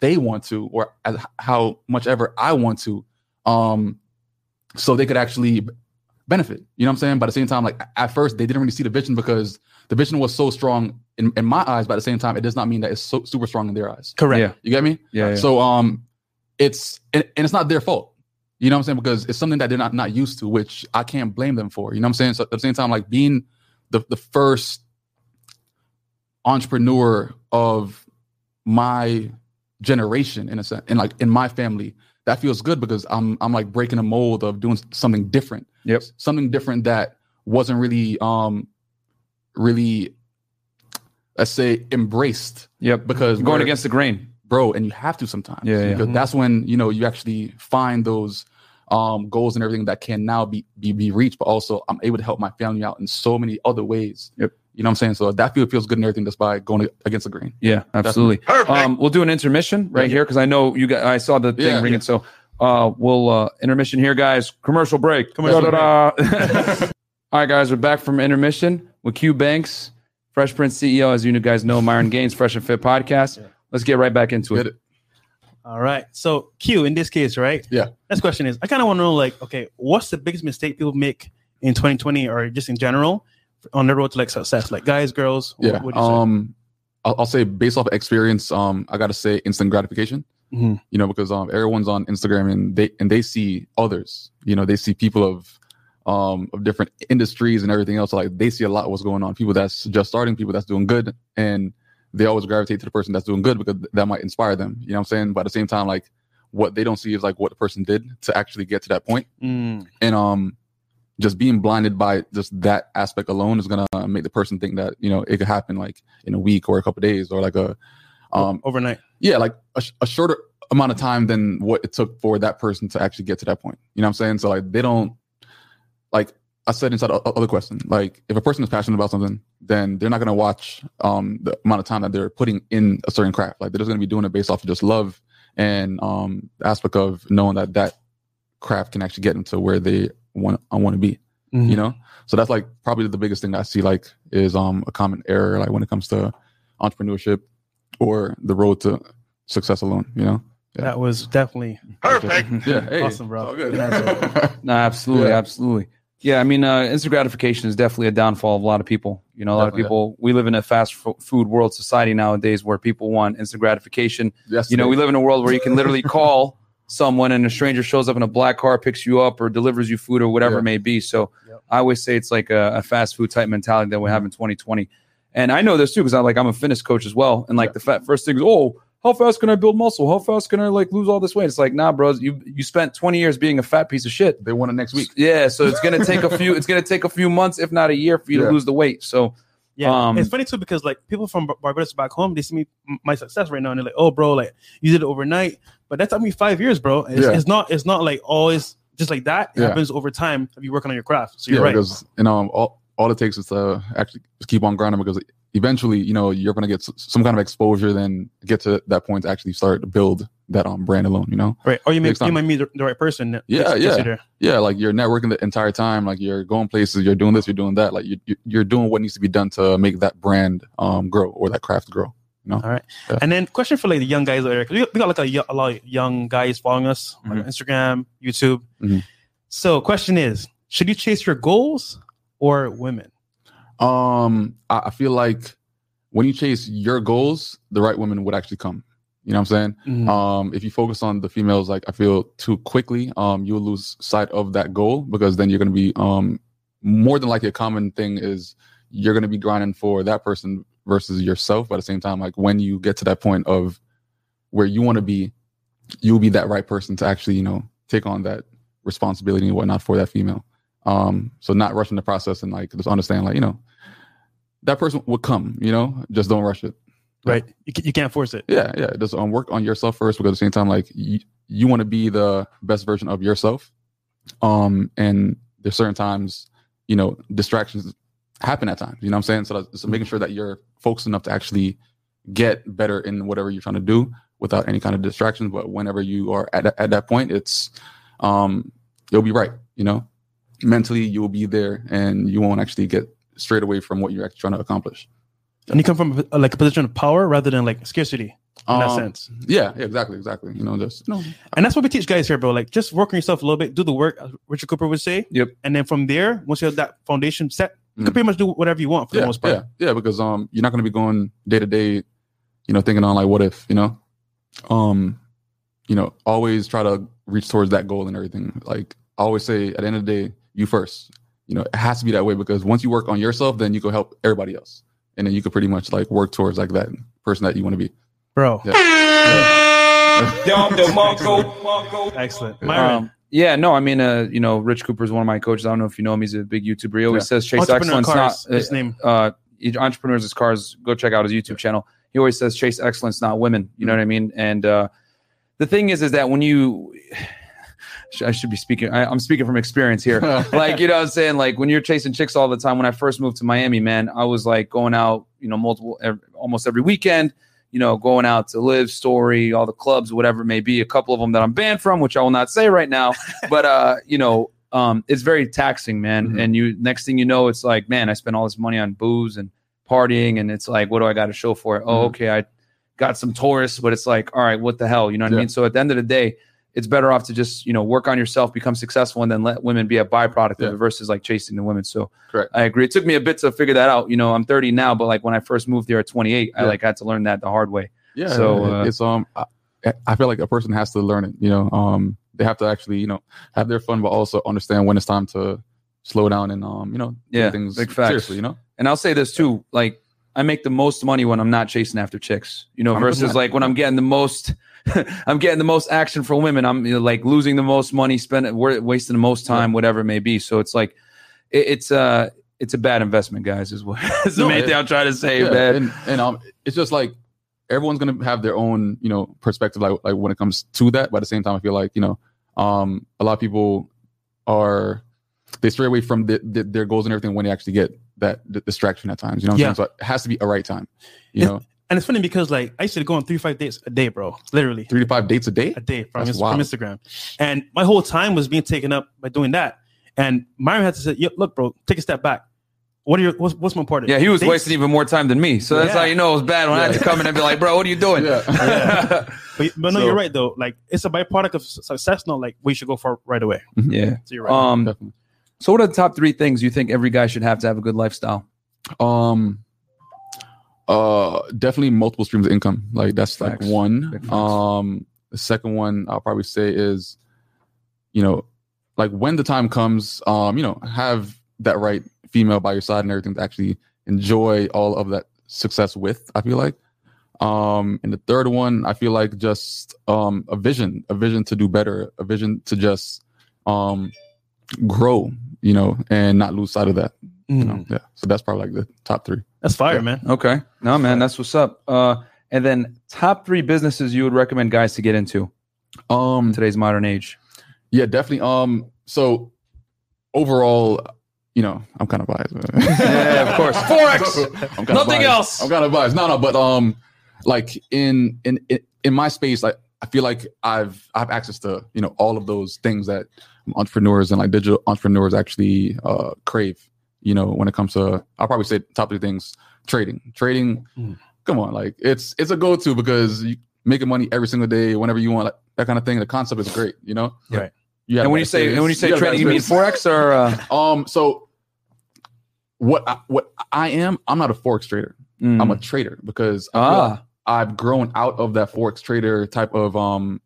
they want to, or as how much ever I want to, um, so they could actually benefit. You know what I'm saying? But at the same time, like at first they didn't really see the vision because the vision was so strong in, in my eyes. But at the same time, it does not mean that it's so super strong in their eyes. Correct. Yeah. You get me? Yeah. yeah. So um, it's and, and it's not their fault. You know what I'm saying? Because it's something that they're not not used to, which I can't blame them for. You know what I'm saying? So at the same time, like being the the first entrepreneur of my generation in a sense, and like in my family, that feels good because I'm I'm like breaking a mold of doing something different. Yep. Something different that wasn't really um really let's say embraced Yep. because Going we're- against the grain. bro and you have to sometimes Yeah, yeah. because that's when you know you actually find those um goals and everything that can now be be, be reached but also i'm able to help my family out in so many other ways Yep. You know what i'm saying so that feel feels good and everything just by going against the grain Yeah, absolutely. Perfect. Um, we'll do an intermission right Yeah. here because I know you got. I saw the thing Yeah, ringing. yeah. So uh, we'll uh, intermission here, guys. Commercial break. Commercial Da-da-da. All right, guys, we're back from intermission with Q Banks, Fresh Prince CEO, as you guys know, Myron Gaines, Fresh and Fit podcast. Let's get right back into it. it. All right. So Q in this case, right? Yeah. Next question is I kind of want to know like, okay, what's the biggest mistake people make in 2020 or just in general on the road to like success? Like guys, girls, yeah what would you say? um I'll, I'll say based off experience um i gotta say instant gratification Mhm. you know because um everyone's on instagram and they and they see others you know they see people of um of different industries and everything else like they see a lot of what's going on people that's just starting people that's doing good and they always gravitate to the person that's doing good because that might inspire them you know what i'm saying but at the same time like what they don't see is like what the person did to actually get to that point Mm. and um just being blinded by just that aspect alone is gonna make the person think that you know it could happen like in a week or a couple days or like a um overnight. yeah like a, a shorter amount of time than what it took for that person to actually get to that point. You know what i'm saying? So like they don't like i said inside the other question like if a person is passionate about something then they're not going to watch um the amount of time that they're putting in a certain craft. Like they're just going to be doing it based off of just love and um the aspect of knowing that that craft can actually get them to where they want i want to be Mm-hmm. you know so that's like probably the biggest thing i see like is um a common error like when it comes to entrepreneurship or the road to success alone you know That was definitely Perfect. yeah hey, Awesome, bro. good. No, absolutely, Yeah. absolutely. Yeah, I mean, uh, instant gratification is definitely a downfall of a lot of people. You know, a lot Definitely, of people. We live in a fast fo- food world society nowadays where people want instant gratification. yes You know, we live in a world where you can literally call someone and a stranger shows up in a black car, picks you up, or delivers you food or whatever Yeah. it may be. So Yep. I always say it's like a, a fast food type mentality that we have mm-hmm. in 2020. And I know this too because I like I'm a fitness coach as well. And like Yeah. the fat first thing is, oh, how fast can I build muscle? How fast can I like lose all this weight? It's like, nah, bros, you you spent 20 years being a fat piece of shit. They want it next week. Yeah, so it's gonna take a few. It's gonna take a few months, if not a year, for you Yeah. to lose the weight. So Yeah, Um, it's funny too because like people from Barbados back home, they see me my success right now, and they're like, "Oh, bro, like you did it overnight," but that took me five years, bro. It's, Yeah. it's not it's not like always just like that. It Yeah. happens over time if you working on your craft. So you're yeah, right. because you know all, all it takes is to actually keep on grinding because eventually you know you're gonna get s- some kind of exposure, then get to that point to actually start to build that um brand alone. You know, Right. Or you may you might meet the, the right person. Yeah, yeah. yeah, like you're networking the entire time, like you're going places, you're doing this, you're doing that, like you, you you're doing what needs to be done to make that brand um grow or that craft grow. All right. Yeah. And then question for like the young guys out there. We got, we got like a, a lot of young guys following us on Mhm. Instagram, YouTube. Mhm. So question is, should you chase your goals or women? Um, I, I feel like when you chase your goals, the right women would actually come. You know what I'm saying? Um, if you focus on the females, like I feel too quickly, um, you'll lose sight of that goal because then you're going to be um more than likely a common thing is you're going to be grinding for that person versus yourself. But at the same time, like when you get to that point of where you want to be, you'll be that right person to actually you know take on that responsibility and whatnot for that female. Um, so not rushing the process and like just understand like you know that person will come. You know, just don't rush it. right. You, you can't force it. Yeah, yeah. Just um, work on yourself first because at the same time, like you, you want to be the best version of yourself. Um, and there's certain times, you know, distractions happen at times. You know what I'm saying? So, so making sure that you're focused enough to actually get better in whatever you're trying to do without any kind of distractions. But whenever you are at at that point, it's um, you'll be right. You know, mentally you will be there, and you won't actually get straight away from what you're actually trying to accomplish. And you come from a, like a position of power rather than like scarcity in that Um, sense. Yeah, yeah, exactly, exactly. You know, just you know, And that's what we teach guys here, bro. Like just work on yourself a little bit, do the work, as Richard Cooper would say. Yep. And then from there, once you have that foundation set, you can Mm. pretty much do whatever you want for the yeah, most part. Yeah, yeah, because um, you're not going to be going day to day, you know, thinking on like what if, you know, um, you know, always try to reach towards that goal and everything. Like I always say, at the end of the day, you first. You know, it has to be that way because once you work on yourself, then you can help everybody else, and then you can pretty much like work towards like that person that you want to be. Bro. Yeah. Excellent. Um, yeah, no, I mean, uh, you know, Rich Cooper is one of my coaches. I don't know if you know him. He's a big YouTuber. He always Yeah. says chase excellence, Cars, not his name. uh, Entrepreneurs in Cars. Go check out his YouTube channel. He always says chase excellence, not women. You know what I mean? And uh, the thing is, is that when you, I should be speaking. I, I'm speaking from experience here. like you know, what I'm saying like when you're chasing chicks all the time. When I first moved to Miami, man, I was like going out, you know, multiple, ev almost every weekend. You know, going out to LIV, story, all the clubs, whatever it may be. A couple of them that I'm banned from, which I will not say right now. but uh, you know, um, it's very taxing, man. Mhm. And you, next thing you know, it's like, man, I spent all this money on booze and partying, and it's like, what do I got to show for it? Oh, Mhm. okay, I got some tourists, but it's like, all right, what the hell? You know what I mean? So at the end of the day, it's better off to just you know work on yourself, become successful, and then let women be a byproduct Yeah. of it versus like chasing the women. So Correct. I agree. It took me a bit to figure that out. You know, I'm 30 now, but like when I first moved here at 28, I like had to learn that the hard way. Yeah. So, uh, it's um, I, I feel like a person has to learn it. You know, um, they have to actually, you know, have their fun, but also understand when it's time to slow down and um, you know, Yeah, things big facts. seriously. You know, And I'll say this too, like I make the most money when I'm not chasing after chicks, you know, versus 100%. like when I'm getting the most, I'm getting the most action from women. I'm you know, like losing the most money, spending, wasting the most time, whatever it may be. So it's like, it, it's uh it's a bad investment, guys. Is what is the No, main it- thing I'm trying to say, yeah, man. and and um, it's just like everyone's gonna have their own, you know, perspective, like like when it comes to that. But at the same time, I feel like you know, um, a lot of people are they stray away from the, the, their goals and everything when they actually get that d- distraction at times. You know, what I'm Yeah. saying? so it has to be a right time. You know, And it's funny because like I used to go on three to five dates a day, bro. Literally three to five dates a day. a day from, That's from. Instagram. And my whole time was being taken up by doing that. And Myron had to say, "Yep, look, bro, take a step back. What are your what's, what's more important?" Yeah, he was Dates- wasting even more time than me. So that's Yeah. how you know it was bad when I had to come in and be like, bro, what are you doing? Yeah. But, but no, So- you're right though. Like it's a byproduct of su- success, not like we should go for right away. yeah. So you're right. Um, Definitely. so what are the top three things you think every guy should have to have a good lifestyle? Um, uh, definitely multiple streams of income. Like that's Facts. like one. Facts. Um, the second one I'll probably say is, you know, like when the time comes, um, you know, have that right female by your side and everything to actually enjoy all of that success with. I feel like. Um, and the third one, I feel like just um a vision, a vision to do better, a vision to just um grow, you know, and not lose sight of that. You know, yeah. So that's probably like the top three. That's fire, Yeah. man. Okay. No, man, that's what's up. Uh, and then top three businesses you would recommend guys to get into Um, in today's modern age. Yeah, definitely. Um, so overall, you know, I'm kind of biased. Yeah, of course. Forex. I'm kinda Nothing biased. else. I'm kind of biased. No, no, but um, like in in in, in my space, like I feel like I've I have access to you know all of those things that entrepreneurs and like digital entrepreneurs actually uh crave. You know, when it comes to, I'll probably say top three things: trading, trading. Mm. Come on, like it's it's a go to because you making money every single day, whenever you want, like, that kind of thing. The concept is great. You know, Right. You And when you say and when you say have that trading, you mean forex or uh, Um, so what I, what I am, I'm not a forex trader. mm. I'm a trader because I feel like ah I've grown out of that forex trader type of um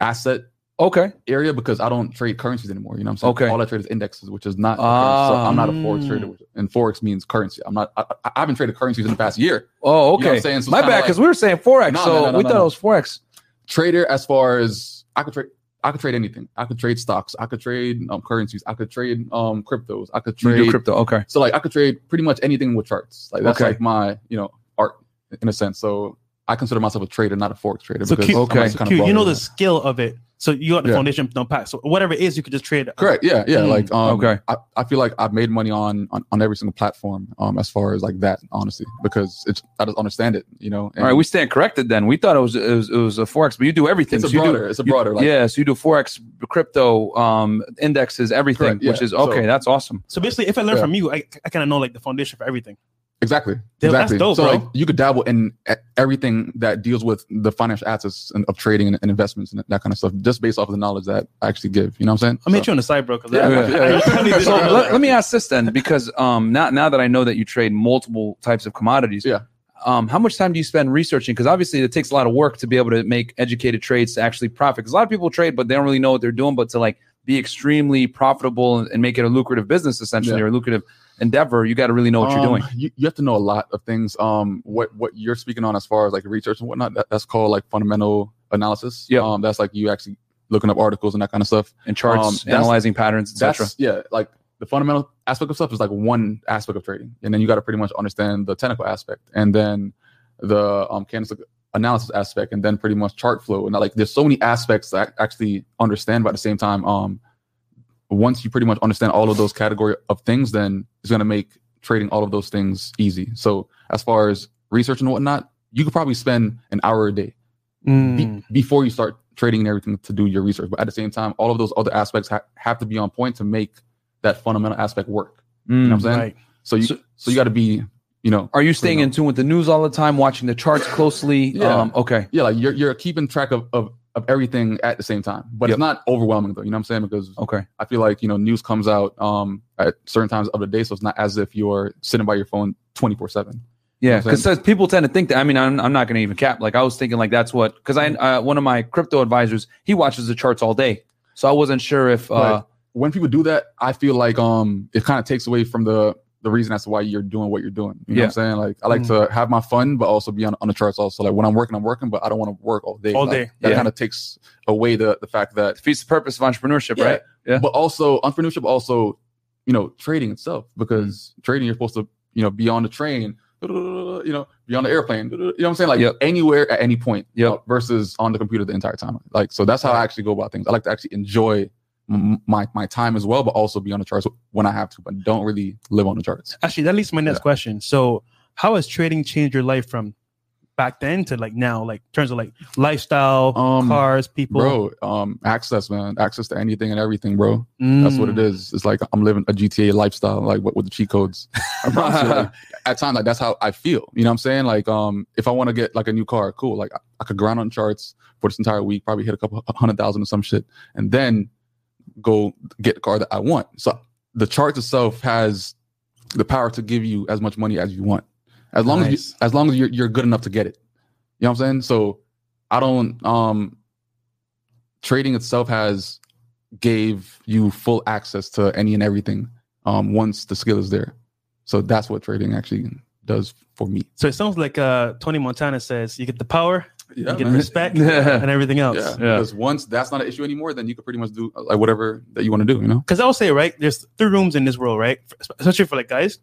asset okay area because I don't trade currencies anymore. You know what I'm saying? Okay. All I trade is indexes, which is not. Ah. so I'm not a forex Mm. trader, and forex means currency. I'm not. I, I I haven't traded currencies in the past year. oh You know okay I'm saying? So my kinda bad like- because we were saying forex No, so no, no, no, we no, thought no. it was forex Trader, as far as I could trade. I could trade anything. I could trade stocks. I could trade um, currencies. I could trade um, cryptos. I could you trade do crypto okay So like I could trade pretty much anything with charts. Like that's Okay. like my, you know, art in a sense. So I consider myself a trader, not a forex trader. So because Q- I'm, Okay. like, So kinda Q, you know the that. skill of it. So you got the Yeah. foundation don't pack. So whatever it is, you could just trade. Correct. Yeah. Yeah. Mm. Like um Okay. I, I feel like I've made money on, on on every single platform um as far as like that, honestly. Because it's I just understand it, you know. all right we stand corrected then we thought it was it was, it was a forex but you do everything it's a So you do- broader, it's a you- broader like yeah so you do forex crypto um indexes everything Correct, yeah. which is okay So- that's awesome So basically, if I learn Yeah. from you, I, I kind of know like the foundation for everything. Exactly. Dude, that's exactly. dope, so bro. like you could dabble in everything that deals with the financial assets and, of trading and, and investments and that kind of stuff, just based off of the knowledge that I actually give. You know what I'm saying? I'll meet So- you on the side, bro. Yeah, I- yeah, I- yeah. I so let, that. let me ask this then because um now now that i know that you trade multiple types of commodities Yeah. um how much time do you spend researching because obviously it takes a lot of work to be able to make educated trades to actually profit because a lot of people trade but they don't really know what they're doing but to like be extremely profitable and, and make it a lucrative business essentially Yeah. or a lucrative endeavor you got to really know what you're Um, doing You, you have to know a lot of things. Um, what what you're speaking on as far as like research and whatnot, that, that's called like fundamental analysis. Yeah. Um, that's like you actually looking up articles and that kind of stuff. and charts um, analyzing patterns etc yeah, like the fundamental aspect of stuff is like one aspect of trading, and then you got to pretty much understand the technical aspect, and then the um candlestick analysis aspect, and then pretty much chart flow, and like there's so many aspects that I actually understand, but at the same time, um, once you pretty much understand all of those category of things, then it's gonna make trading all of those things easy. So as far as research and whatnot, you could probably spend an hour a day be- Mm. before you start trading and everything to do your research. But at the same time, all of those other aspects ha- have to be on point to make that fundamental aspect work. You know what I'm saying? Right. So you So- so, you got to be, you know, are you staying in tune with the news all the time watching the charts closely Yeah. um okay yeah, like you're you're keeping track of of, of everything at the same time. But Yep. it's not overwhelming though. You know what I'm saying? Because okay I feel like you know news comes out um at certain times of the day, so it's not as if you're sitting by your phone 24 seven. Yeah, know what I'm because people tend to think that. I mean, I'm, I'm not going to even cap. Like I was thinking, like that's what because I uh, one of my crypto advisors he watches the charts all day, so I wasn't sure if uh, When people do that, I feel like um it kind of takes away from the the reason as to why you're doing what you're doing. You know Yeah. what I'm saying? Like I like to have my fun, but also be on, on the charts also. Like when I'm working, I'm working, but I don't want to work all day. All Like, day. That Yeah. kind of takes away the the fact that defeats the purpose of entrepreneurship, Yeah. right? Yeah. But also entrepreneurship also, you know, trading itself because trading you're supposed to, you know, be on the train, you know, be on the airplane, you know what I'm saying? Like Yep. anywhere at any point. Yep. uh, versus on the computer the entire time. Like so that's how I actually go about things. I like to actually enjoy m- my my time as well, but also be on the charts when I have to, but don't really live on the charts. Actually, that leads to my next Yeah. question. So, how has trading changed your life from back then to like now? Like in terms of like lifestyle, Um, cars, people. Bro, um, access, man, access to anything and everything, bro. That's what it Mm. It's like I'm living a GTA lifestyle, like with, with the cheat codes. You, like, at times, like that's how I feel. You know what I'm saying? Like, um, if I want to get like a new car, cool. Like I, I could grind on charts for this entire week, probably hit a couple hundred thousand or some shit, and then go get the car that I want. So the chart itself has the power to give you as much money as you want, as long as you, as long as you're you're good enough to get it. You know what I'm saying? So I don't um trading itself has gave you full access to any and everything um, once the skill is there. So that's what trading actually does for me. So it sounds like uh, Tony Montana says, you get the power, Yeah, you get man. respect, Yeah. and everything else. Yeah, Yeah. because once that's not an issue anymore, then you can pretty much do uh, like whatever that you want to do. You know. Because I'll say, right, there's three rooms in this world, right? Especially for like guys.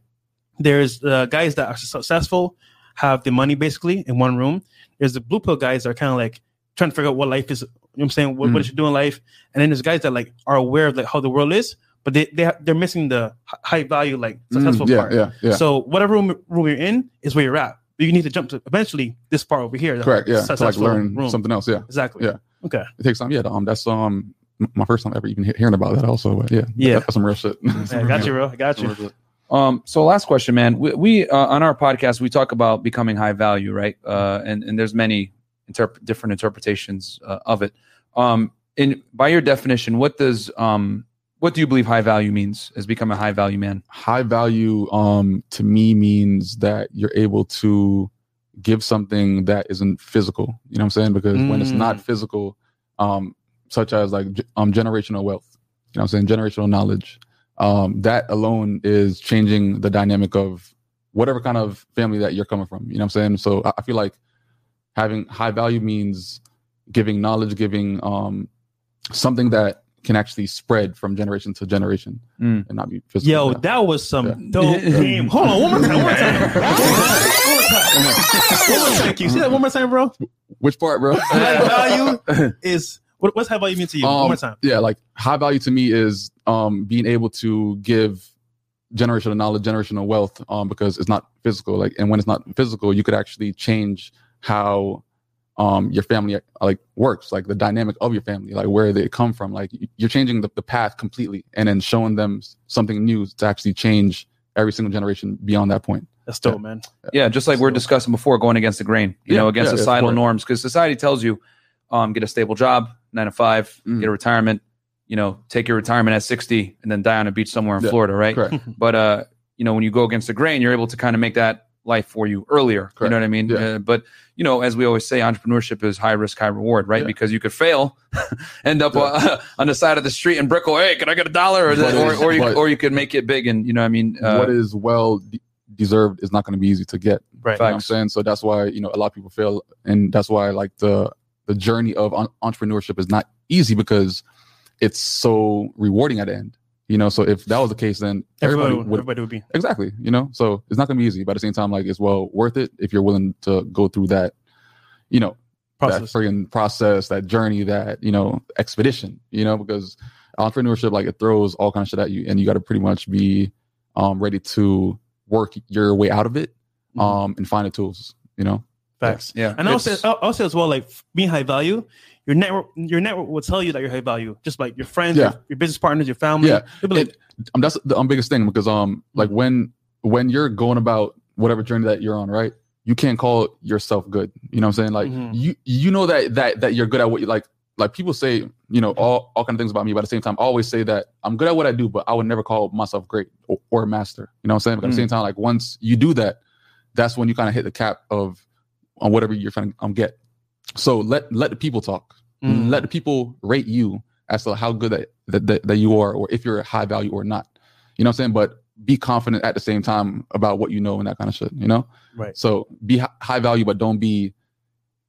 There's the guys that are successful, have the money basically in one room. There's the blue pill guys that are kind of like trying to figure out what life is. You know what I'm saying? What, what Mm. they should do in life. And then there's guys that like are aware of like how the world is, but they, they they're missing the high value, like successful Mm, yeah, part. yeah, yeah. So whatever room, room you're in is where you're at. But you need to jump to eventually this part over here. the Correct. Yeah. To like successful learn room. something else. Yeah. Exactly. Yeah. Okay. It takes time. Yeah. Um. That's um my first time ever even hearing about that. Also. But yeah. Yeah. That's some real shit. Yeah, got you, bro. I got you. real. Um, so last question, man. We, we uh, on our podcast we talk about becoming high value, right? Uh, and and there's many interp- different interpretations uh, of it. Um, in by your definition, what does um what do you believe high value means as become a high value man? high value um to me means that you're able to give something that isn't physical you know what i'm saying because when it's not Mm. physical um such as like ge- um generational wealth you know what i'm saying generational knowledge um that alone is changing the dynamic of whatever kind of family that you're coming from you know what i'm saying so i, I feel like having high value means giving knowledge giving um something that can actually spread from generation to generation Mm. and not be physical Yo, Yeah. that was some Yeah. dope game. Hold on, one more time. One more time. One more time. One more time. You see that one more time, bro? Which part, bro? High value is what, what's high value mean to you? one Um, more time. Yeah, like high value to me is um being able to give generational knowledge, generational wealth, um, because it's not physical. Like, and when it's not physical, you could actually change how um your family like works, like the dynamic of your family, like where they come from. Like you're changing the, the path completely and then showing them something new to actually change every single generation beyond that point. That's dope, man. Yeah, just like we're discussing before, going against the grain, you Yeah, know, against yeah, yeah, societal of norms, because society tells you, um, get a stable job, nine to five, Mm. get a retirement, you know, take your retirement at sixty, and then die on a beach somewhere in Yeah, Florida, right? Correct. But uh, you know, when you go against the grain, you're able to kind of make that life for you earlier. You know what I mean? Yeah. Uh, but you know, as we always say, entrepreneurship is high risk, high reward, right? Yeah. Because you could fail, end up uh, on the side of the street and Brickell. Hey, can I get a dollar? Or, But- or, or you but- or you could make it big, and you know, what I mean, uh, what is well de- deserved is not going to be easy to get. Right. You know what I'm saying? So that's why, you know, a lot of people fail. And that's why like the the journey of en- entrepreneurship is not easy because it's so rewarding at the end. You know, so if that was the case, then Everybody, everybody would everybody would be. exactly, you know, so it's not gonna be easy, but at the same time, like it's well worth it if you're willing to go through that, you know, that Process. friggin' process, that journey, that, you know, expedition, you know, because entrepreneurship, like it throws all kind of shit at you and you got to pretty much be um, ready to work your way out of it Mhm. um, and find the tools, you know? Facts. yeah, And I'll say, I'll, I'll say as well, like being high value, your network, your network will tell you that you're high value. Just like your friends, Yeah. your, your business partners, your family. Yeah. Like, It- um, that's the um, biggest thing because um like when when you're going about whatever journey that you're on, right? You can't call yourself good. You know what I'm saying? Like Mhm. you you know that that that you're good at what you like. Like people say, you know, all all kind of things about me, but at the same time, I always say that I'm good at what I do, but I would never call myself great or, or a master. You know what I'm saying? But at the same time, like once you do that, that's when you kind of hit the cap of on whatever you're trying to um, get. So let let the people talk. Mm. Let the people rate you as to how good that, that, that, that you are, or if you're high value or not. You know what I'm saying? But be confident at the same time about what you know and that kind of shit. You know? Right. So be high value, but don't be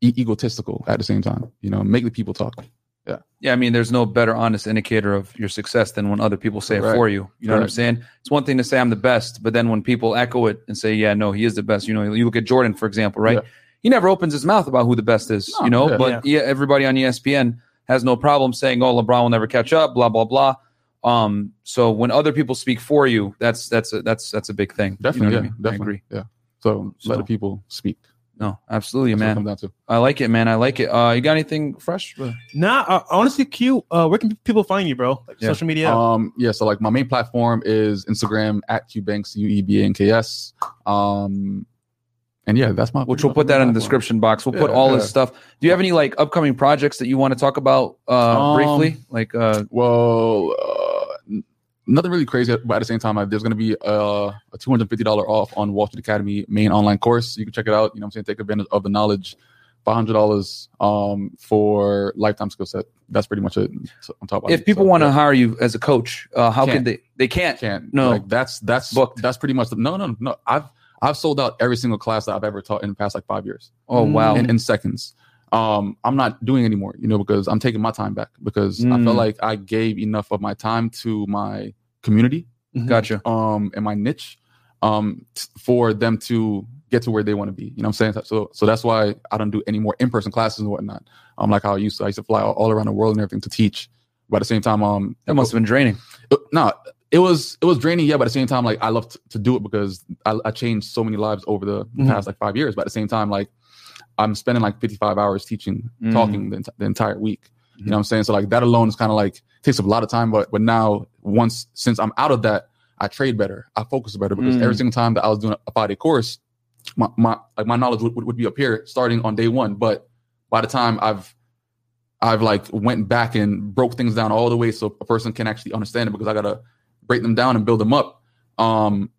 e- egotistical at the same time. You know, make the people talk. Yeah, Yeah. I mean, there's no better honest indicator of your success than when other people say it for you. You know what I'm saying? It's one thing to say I'm the best, but then when people echo it and say, "Yeah, no, he is the best," you know, you look at Jordan, for example, right? Yeah. He never opens his mouth about who the best is, No, you know. yeah. But yeah. everybody on ESPN has no problem saying, "Oh, LeBron will never catch up," blah blah blah. Um, so when other people speak for you, that's that's a, that's that's a big thing. Definitely, you know yeah, I, mean? I definitely, agree. yeah. So, So- let the people speak. No, absolutely, That's man. comes down to. I like it, man. I like it. Uh, you got anything fresh? Nah, uh, honestly, Q, uh, where can people find you, bro? Like Yeah. social media. Um, yeah, so like my main platform is Instagram at QBanks, U E B A N K S. Um, and yeah, that's my which we'll put that in the description box. We'll put all yeah. this stuff. Do you have any like upcoming projects that you want to talk about uh, Um, briefly? Like, uh, Well, uh, nothing really crazy, but at the same time, uh, there's going to be uh, a $250 off on Wall Street Academy main online course. You can check it out. You know what I'm saying? Take advantage of the knowledge five hundred dollars um for lifetime skill set. That's pretty much it. So on top of If it. people So, want to yeah, hire you as a coach, uh, how can Can't. they? They can't. can't No. like that's that's Booked. that's pretty much the, no no no. I've I've sold out every single class that I've ever taught in the past like five years Oh wow. in, in seconds. Um, I'm not doing anymore, you know, because I'm taking my time back because I Mm. felt like I gave enough of my time to my community Gotcha. um and my niche um t- for them to get to where they want to be you know what i'm saying so so that's why i don't do any more in-person classes and whatnot um like how i used to i used to fly all, all around the world and everything to teach but at the same time um That must have been draining. no it was it was draining yeah but at the same time like i love to, to do it because I, I changed so many lives over the Mhm. past like five years but at the same time like i'm spending like 55 hours teaching Mm. talking the, enti- the entire week you know what i'm saying so like that alone is kind of like takes up a lot of time but but now once since i'm out of that i trade better i focus better because Mm. every single time that i was doing a five day course my, my like my knowledge would, would, would be up here starting on day one but by the time i've i've like went back and broke things down all the way so a person can actually understand it because i gotta break them down and build them up um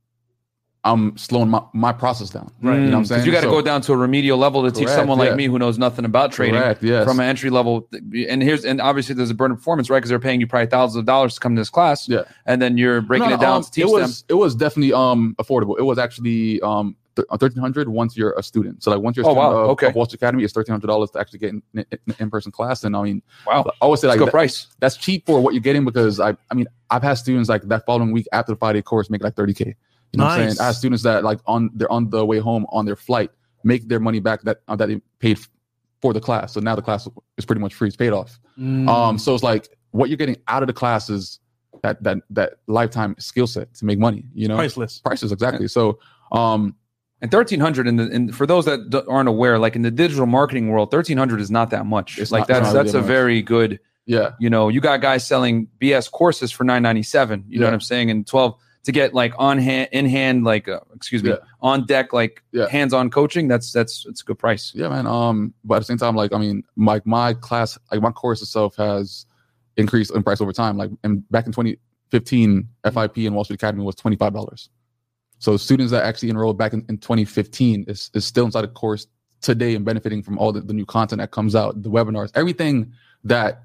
i'm slowing my, my process down Right. you know what i'm 'Cause saying you got to So- go down to a remedial level to teach Correct, someone like yeah. me who knows nothing about trading Correct, yes. from an entry level. And here's and obviously there's a burn of performance, right? Because they're paying you probably thousands of dollars to come to this class. Yeah. And then you're breaking No, it down um, to teach it was, them. It was definitely um affordable. It was actually um thirteen hundred once you're a student. So like once you're a Oh, student wow, of, okay. of Street Academy, it's thirteen hundred dollars to actually get in, in, person class. And I mean, Wow. I always say like that- price. that's cheap for what you're getting because I I mean I've had students like that following week after the five day course make like thirty k. You know what I'm Nice. saying? I have students that like on they're on the way home on their flight make their money back that uh, that they paid for the class. So now the class is pretty much free. It's paid off. Mm. Um, so it's like what you're getting out of the class is that that that lifetime skill set to make money. You know, priceless. prices exactly. So um, And thirteen hundred in in, for those that d- aren't aware, like in the digital marketing world, thirteen hundred is not that much. It's like not- that's that's a much. very good. yeah, You know, you got guys selling BS courses for nine ninety seven. You know what I'm saying? And twelve to get like on hand, in hand, like uh, excuse me, Yeah. on deck, like Yeah. hands on coaching. That's that's it's a good price. yeah, man. Um, but at the same time, like I mean, my my class, like my course itself has increased in price over time. Like, and back in 2015, FIP and Wall Street Academy was twenty five dollars. So students that actually enrolled back in, in 2015 is, is still inside the course today and benefiting from all the, the new content that comes out, the webinars, everything that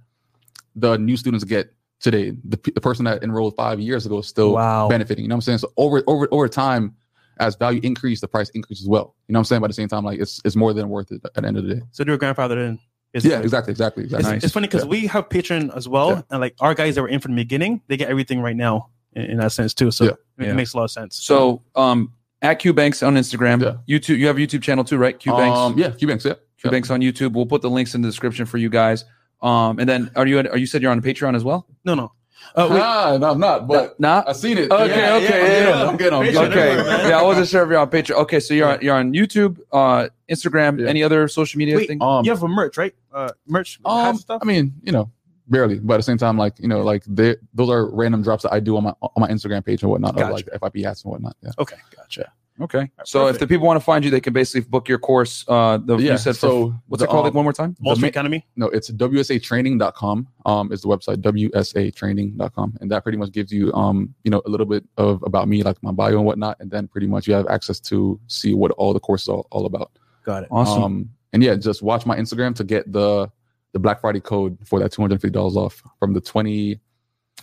the new students get today. The, the person that enrolled five years ago is still Wow. benefiting. You know what I'm saying? So over over over time, as value increase, the price increases as well. You know what I'm saying? But at the same time, like it's it's more than worth it at the end of the day. So your grandfather then. Is Yeah, exactly, exactly, exactly. It's, Nice. it's funny because Yeah. we have Patreon as well, Yeah. and like our guys that were in from the beginning, they get everything right now in, in that sense too. So Yeah. it Yeah. makes a lot of sense. So um at Q Banks on Instagram, Yeah. YouTube, you have a YouTube channel too, right? Q Banks. Um, yeah, Q Banks, yeah. Q Banks on YouTube. We'll put the links in the description for you guys. Um, and then are you are you said you're on Patreon as well? no, no. Uh, wait, Ah, no, I'm not, but Nah. I've seen it. Okay, Yeah, okay, yeah, yeah, I'm getting, I'm getting, Patreon I'm getting. everywhere, yeah, I wasn't sure if you're on Patreon. Okay, so you're on, you're on YouTube, uh, Instagram, Yeah. any other social media wait, thing? Um, you have a merch, right? Uh, merch Um, stuff. I mean, you know, barely, but at the same time, like you know, like they those are random drops that I do on my on my Instagram page and whatnot, Gotcha. of like FIP hats and whatnot. Yeah. okay, gotcha. Okay, so if the people want to find you, they can basically book your course. Uh, the Yeah, you said for, so what's the, it called? um, like one more time. Wall The Street ma- Academy. No, it's wsatraining.com. Um, is the website wsatraining.com, and that pretty much gives you um, you know, a little bit of about me, like my bio and whatnot, and then pretty much you have access to see what all the courses are all about. Got it. Awesome. Um, and yeah, just watch my Instagram to get the the Black Friday code for that two hundred fifty dollars off from the twenty,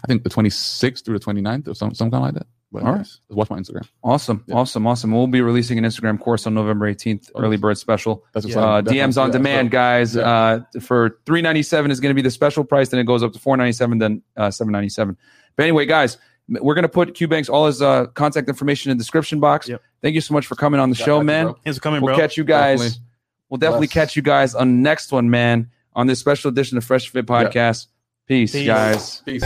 I think the twenty sixth through the 29th or some some kind of like that. But All right. yes, just watch my Instagram. Awesome, Yeah. awesome, awesome. We'll be releasing an Instagram course on November 18th, Oh, early bird special. That's Yeah. Uh, DMs on Yeah, demand, so- guys. Yeah. Uh, for three ninety seven is going to be the special price. Then it goes up to four ninety seven, then uh, seven ninety seven. But anyway, guys, we're going to put Q Banks all his uh, contact information in the description box. Yep. Thank you so much for coming on the Got show, man. Thanks for coming, We'll bro. catch you guys. Definitely. We'll definitely Bless. catch you guys on the next one, man. On this special edition of Fresh Fit Podcast. Peace, Peace. guys. Peace.